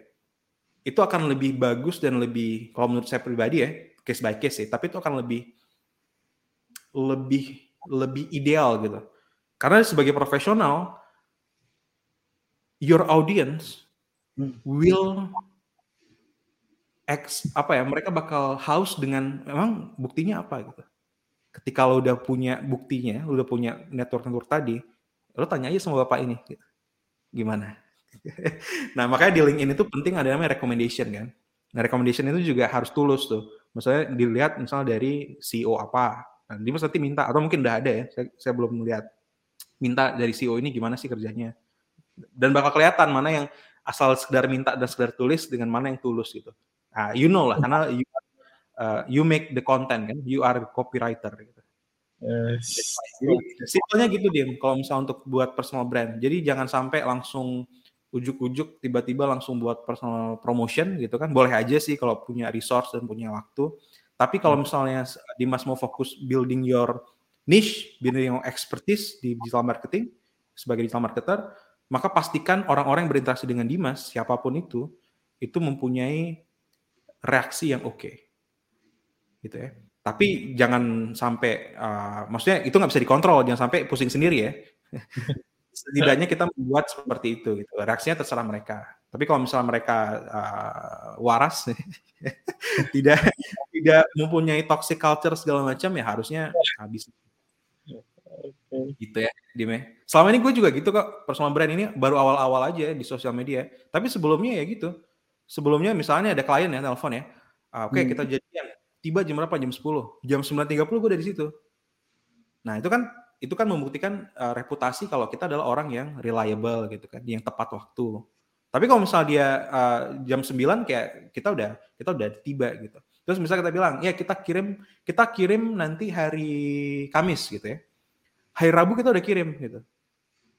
Itu akan lebih bagus dan lebih, kalau menurut saya pribadi ya, case by case sih, tapi itu akan lebih lebih lebih ideal gitu. Karena sebagai profesional, your audience hmm. will X apa ya mereka bakal haus dengan memang buktinya apa gitu. Ketika lo udah punya buktinya lo udah punya network network tadi lo tanya aja sama bapak ini gitu. gimana? Nah makanya di link ini tuh penting ada namanya recommendation kan. Nah recommendation itu juga harus tulus tuh. Misalnya dilihat misalnya dari CEO apa. Nah, dia nanti minta atau mungkin udah ada ya saya, saya belum melihat minta dari CEO ini gimana sih kerjanya dan bakal kelihatan mana yang asal sekedar minta dan sekedar tulis dengan mana yang tulus gitu. Nah, you know lah karena you, uh, you make the content kan, you are copywriter gitu. Yes. Simpelnya gitu dia kalau misalnya untuk buat personal brand. Jadi jangan sampai langsung ujuk-ujuk tiba-tiba langsung buat personal promotion gitu kan. Boleh aja sih kalau punya resource dan punya waktu. Tapi kalau misalnya Dimas mau fokus building your niche, building your expertise di digital marketing sebagai digital marketer, maka pastikan orang-orang yang berinteraksi dengan Dimas, siapa pun itu, itu mempunyai reaksi yang oke. Okay. Gitu ya. Tapi jangan sampai, uh, maksudnya itu nggak bisa dikontrol, jangan sampai pusing sendiri ya. Setidaknya kita membuat seperti itu, gitu. reaksinya terserah mereka. Tapi kalau misalnya mereka uh, waras, tidak tidak mempunyai toxic culture segala macam, ya harusnya habis. Okay. Gitu ya, Dime. Ya. Selama ini gue juga gitu kok, personal brand ini baru awal-awal aja di sosial media. Tapi sebelumnya ya gitu. Sebelumnya misalnya ada klien ya, telepon ya. Uh, Oke, okay, hmm. kita jadian. Tiba jam berapa? Jam 10. Jam 9.30 gue udah di situ. Nah, itu kan itu kan membuktikan uh, reputasi kalau kita adalah orang yang reliable gitu kan, yang tepat waktu. Tapi kalau misalnya dia uh, jam 9 kayak kita udah kita udah tiba gitu. Terus misalnya kita bilang, ya kita kirim kita kirim nanti hari Kamis gitu ya hari Rabu kita udah kirim gitu.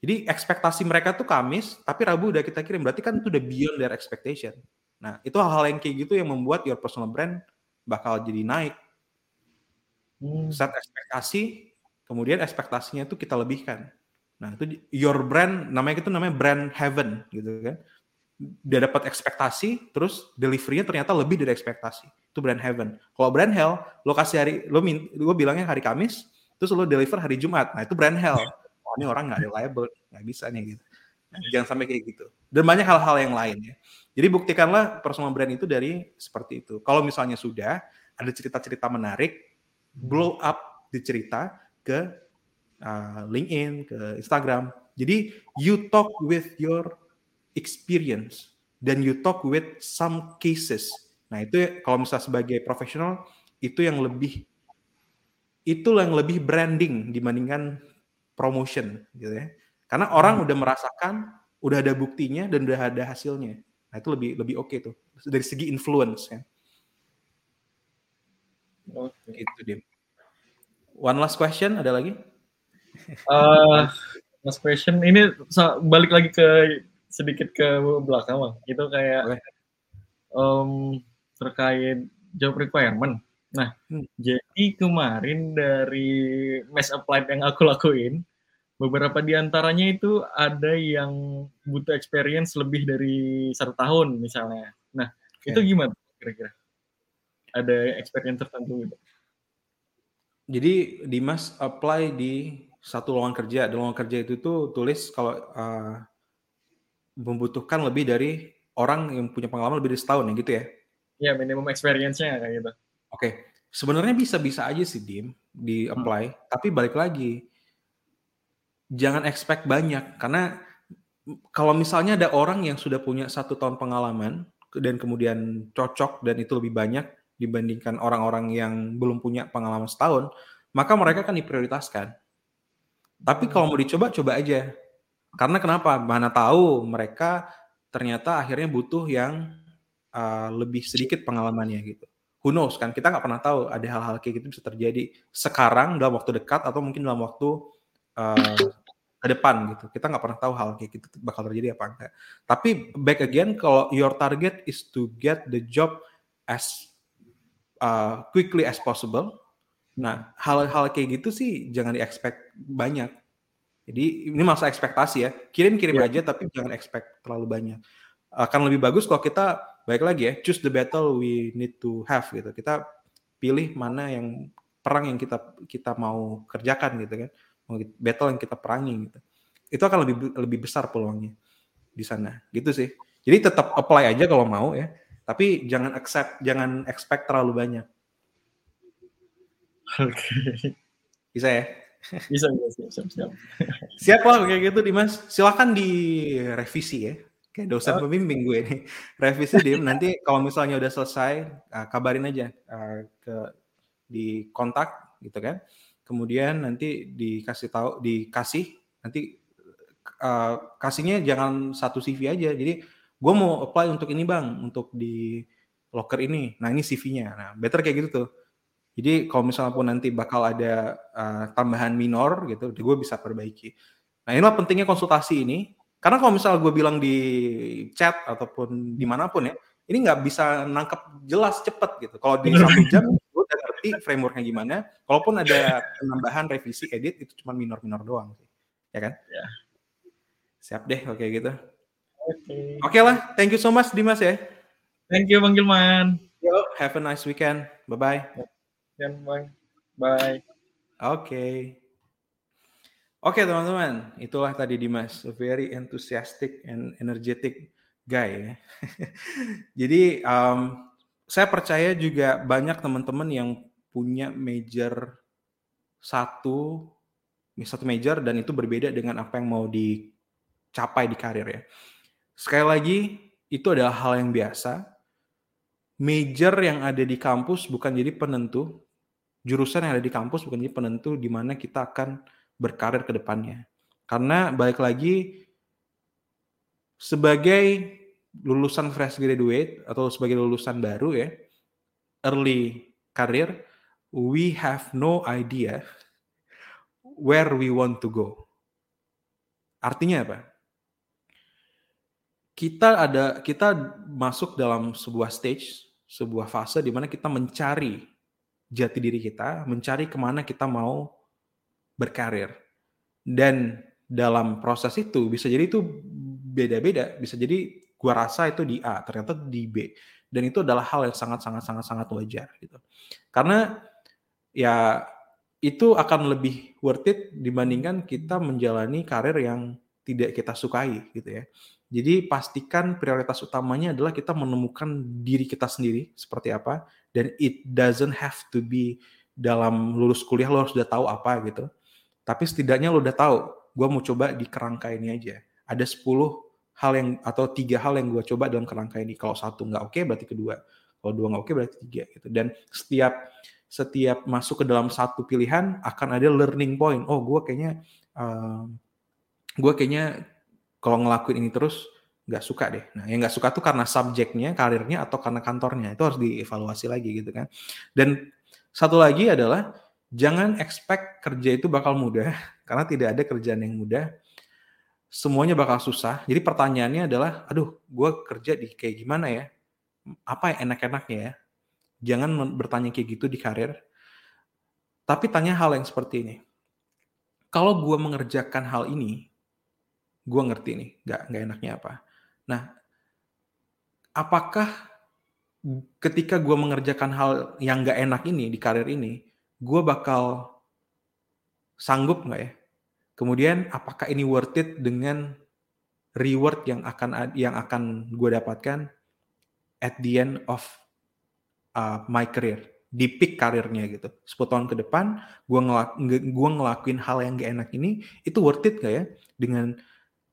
Jadi ekspektasi mereka tuh Kamis, tapi Rabu udah kita kirim. Berarti kan itu udah beyond their expectation. Nah, itu hal-hal yang kayak gitu yang membuat your personal brand bakal jadi naik. Hmm. Set ekspektasi, kemudian ekspektasinya itu kita lebihkan. Nah, itu your brand, namanya itu namanya brand heaven gitu kan. Dia dapat ekspektasi, terus deliverynya ternyata lebih dari ekspektasi. Itu brand heaven. Kalau brand hell, lo kasih hari, lo, lo bilangnya hari Kamis, terus lo deliver hari Jumat. Nah itu brand hell. Oh ini orang nggak reliable. Nggak bisa nih gitu. Jangan sampai kayak gitu. Dan banyak hal-hal yang lain ya. Jadi buktikanlah personal brand itu dari seperti itu. Kalau misalnya sudah ada cerita-cerita menarik blow up di cerita ke uh, LinkedIn ke Instagram. Jadi you talk with your experience dan you talk with some cases. Nah itu kalau misalnya sebagai profesional itu yang lebih itu yang lebih branding dibandingkan promotion gitu ya. Karena orang hmm. udah merasakan, udah ada buktinya dan udah ada hasilnya. Nah, itu lebih lebih oke okay tuh dari segi influence ya. Oke. Gitu Dim. One last question ada lagi? Uh, last question ini balik lagi ke sedikit ke belakang bang. Itu kayak um, terkait job requirement. Nah, hmm. jadi kemarin dari mass applied yang aku lakuin, beberapa di antaranya itu ada yang butuh experience lebih dari satu tahun misalnya. Nah, okay. itu gimana kira-kira? Ada experience tertentu gitu? Jadi Dimas apply di satu lowongan kerja. Di lowongan kerja itu tuh tulis kalau uh, membutuhkan lebih dari orang yang punya pengalaman lebih dari setahun ya gitu ya? Ya minimum experience-nya kayak gitu. Oke, sebenarnya bisa-bisa aja sih Dim di-apply, hmm. tapi balik lagi, jangan expect banyak karena kalau misalnya ada orang yang sudah punya satu tahun pengalaman dan kemudian cocok dan itu lebih banyak dibandingkan orang-orang yang belum punya pengalaman setahun, maka mereka akan diprioritaskan. Tapi kalau mau dicoba, coba aja. Karena kenapa? Mana tahu mereka ternyata akhirnya butuh yang uh, lebih sedikit pengalamannya gitu who knows kan kita nggak pernah tahu ada hal-hal kayak gitu bisa terjadi sekarang dalam waktu dekat atau mungkin dalam waktu uh, ke depan gitu kita nggak pernah tahu hal kayak gitu bakal terjadi apa enggak tapi back again kalau your target is to get the job as uh, quickly as possible nah hal-hal kayak gitu sih jangan di expect banyak Jadi ini masa ekspektasi ya. Kirim-kirim yeah. aja tapi jangan expect terlalu banyak. Akan lebih bagus kalau kita baik lagi ya, choose the battle we need to have gitu. Kita pilih mana yang perang yang kita kita mau kerjakan gitu kan. Battle yang kita perangi gitu. Itu akan lebih lebih besar peluangnya di sana. Gitu sih. Jadi tetap apply aja kalau mau ya. Tapi jangan accept, jangan expect terlalu banyak. Oke. Okay. Bisa ya? Bisa, bisa, siap, siap. Siap lah kayak gitu Dimas. Silakan direvisi ya. Kayak dosen oh. pembimbing gue ini. Revisi Dim, nanti kalau misalnya udah selesai, uh, kabarin aja uh, ke di kontak gitu kan. Kemudian nanti dikasih tahu, dikasih nanti uh, kasihnya jangan satu CV aja. Jadi gue mau apply untuk ini bang, untuk di locker ini. Nah ini CV-nya. Nah better kayak gitu tuh jadi kalau misalnya pun nanti bakal ada uh, tambahan minor gitu, gue bisa perbaiki. Nah inilah pentingnya konsultasi ini. Karena kalau misalnya gue bilang di chat ataupun di mana pun ya, ini nggak bisa nangkep jelas cepet gitu. Kalau di satu jam, gue udah ngerti frameworknya gimana. Kalaupun ada penambahan, revisi, edit, itu cuma minor-minor doang sih. Ya kan? Ya. Siap deh, oke gitu. Oke. Okay. Okay lah, thank you so much Dimas ya. Thank you Bang Gilman. Yo, have a nice weekend. Bye-bye. Bye. Bye. Oke. Okay. Oke teman-teman, itulah tadi Dimas, a very enthusiastic and energetic guy ya. Jadi um, saya percaya juga banyak teman-teman yang punya major satu, satu major dan itu berbeda dengan apa yang mau dicapai di karir ya. Sekali lagi, itu adalah hal yang biasa major yang ada di kampus bukan jadi penentu, jurusan yang ada di kampus bukan jadi penentu di mana kita akan berkarir ke depannya. Karena balik lagi sebagai lulusan fresh graduate atau sebagai lulusan baru ya, early career, we have no idea where we want to go. Artinya apa? Kita ada kita masuk dalam sebuah stage sebuah fase di mana kita mencari jati diri kita, mencari ke mana kita mau berkarir. Dan dalam proses itu bisa jadi itu beda-beda, bisa jadi gua rasa itu di A, ternyata di B. Dan itu adalah hal yang sangat-sangat sangat-sangat wajar gitu. Karena ya itu akan lebih worth it dibandingkan kita menjalani karir yang tidak kita sukai gitu ya. Jadi pastikan prioritas utamanya adalah kita menemukan diri kita sendiri seperti apa dan it doesn't have to be dalam lulus kuliah lo harus udah tahu apa gitu. Tapi setidaknya lo udah tahu, gue mau coba di kerangka ini aja. Ada 10 hal yang atau tiga hal yang gue coba dalam kerangka ini. Kalau satu nggak oke okay, berarti kedua. Kalau dua nggak oke okay, berarti tiga gitu. Dan setiap setiap masuk ke dalam satu pilihan akan ada learning point. Oh, gue kayaknya uh, gue kayaknya kalau ngelakuin ini terus nggak suka deh. Nah, yang nggak suka tuh karena subjeknya, karirnya, atau karena kantornya. Itu harus dievaluasi lagi gitu kan. Dan satu lagi adalah jangan expect kerja itu bakal mudah, karena tidak ada kerjaan yang mudah. Semuanya bakal susah. Jadi pertanyaannya adalah, aduh, gue kerja di kayak gimana ya? Apa yang enak-enaknya ya? Jangan bertanya kayak gitu di karir. Tapi tanya hal yang seperti ini. Kalau gue mengerjakan hal ini, gue ngerti nih nggak nggak enaknya apa nah apakah ketika gue mengerjakan hal yang nggak enak ini di karir ini gue bakal sanggup nggak ya kemudian apakah ini worth it dengan reward yang akan yang akan gue dapatkan at the end of uh, my career di peak karirnya gitu. 10 tahun ke depan gue ngelak, gua ngelakuin hal yang gak enak ini itu worth it gak ya dengan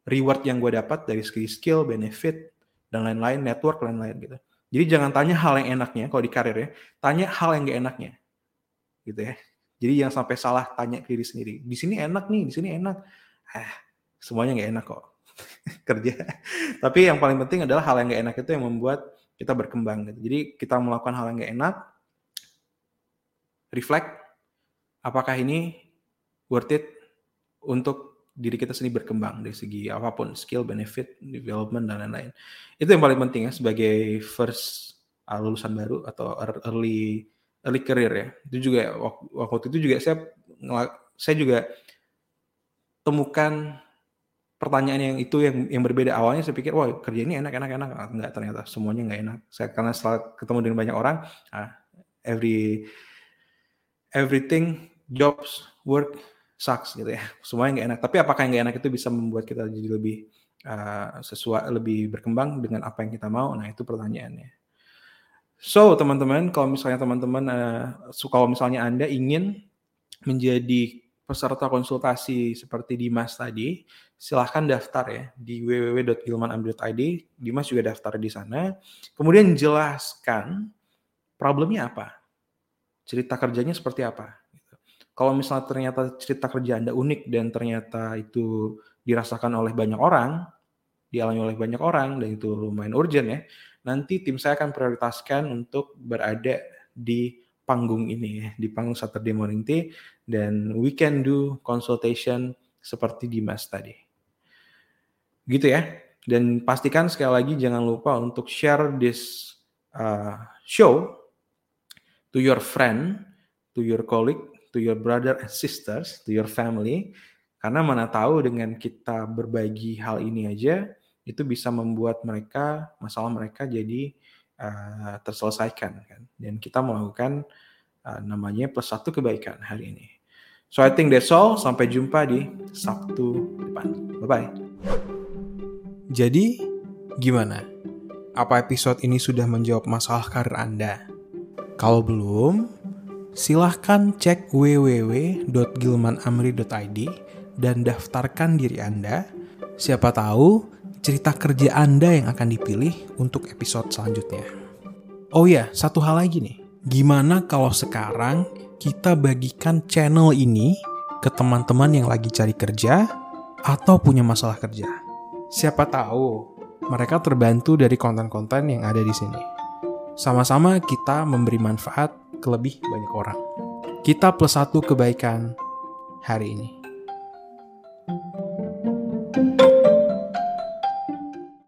reward yang gue dapat dari segi skill, benefit, dan lain-lain, network, lain-lain gitu. Jadi jangan tanya hal yang enaknya kalau di karir ya, tanya hal yang gak enaknya. Gitu ya. Jadi yang sampai salah tanya ke diri sendiri. Di sini enak nih, di sini enak. Eh, semuanya gak enak kok kerja. Tapi yang paling penting adalah hal yang gak enak itu yang membuat kita berkembang. Gitu. Jadi kita melakukan hal yang gak enak, reflect, apakah ini worth it untuk diri kita sendiri berkembang dari segi apa pun skill, benefit, development dan lain-lain. Itu yang paling penting ya sebagai first uh, lulusan baru atau early early career ya. Itu juga waktu itu juga saya saya juga temukan pertanyaan yang itu yang yang berbeda. Awalnya saya pikir wah kerja ini enak enak enak. Enggak ternyata semuanya enggak enak. Saya karena setelah ketemu dengan banyak orang ah, every everything jobs work sucks gitu ya. Semuanya nggak enak. Tapi apakah yang nggak enak itu bisa membuat kita jadi lebih uh, sesuai lebih berkembang dengan apa yang kita mau? Nah itu pertanyaannya so teman-teman kalau misalnya teman-teman uh, kalau misalnya anda ingin menjadi peserta konsultasi seperti Dimas tadi, silahkan daftar ya di www.gilmanambil.id. Dimas juga daftar di sana. Kemudian jelaskan problemnya apa, cerita kerjanya seperti apa. Gitu. Kalau misalnya ternyata cerita kerja Anda unik dan ternyata itu dirasakan oleh banyak orang, dialami oleh banyak orang dan itu lumayan urgent ya, nanti tim saya akan prioritaskan untuk berada di panggung ini ya, di panggung Saturday Morning Tea dan we can do consultation seperti Dimas tadi. Gitu ya. Dan pastikan sekali lagi jangan lupa untuk share this uh, show to your friend, to your colleague, to your brother and sisters, to your family. Karena mana tahu dengan kita berbagi hal ini aja, itu bisa membuat mereka, masalah mereka jadi uh, terselesaikan kan. Dan kita melakukan uh, namanya plus satu kebaikan hari ini. So I think that's all. Sampai jumpa di Sabtu depan. Bye-bye. Jadi, gimana? Apa episode ini sudah menjawab masalah karir Anda? Kalau belum, silahkan cek www.gilmanamri.id dan daftarkan diri Anda. Siapa tahu cerita kerja Anda yang akan dipilih untuk episode selanjutnya. Oh ya, satu hal lagi nih. Gimana kalau sekarang kita bagikan channel ini ke teman-teman yang lagi cari kerja atau punya masalah kerja. Siapa tahu mereka terbantu dari konten-konten yang ada di sini. Sama-sama kita memberi manfaat ke lebih banyak orang. Kita plus satu kebaikan hari ini. thank you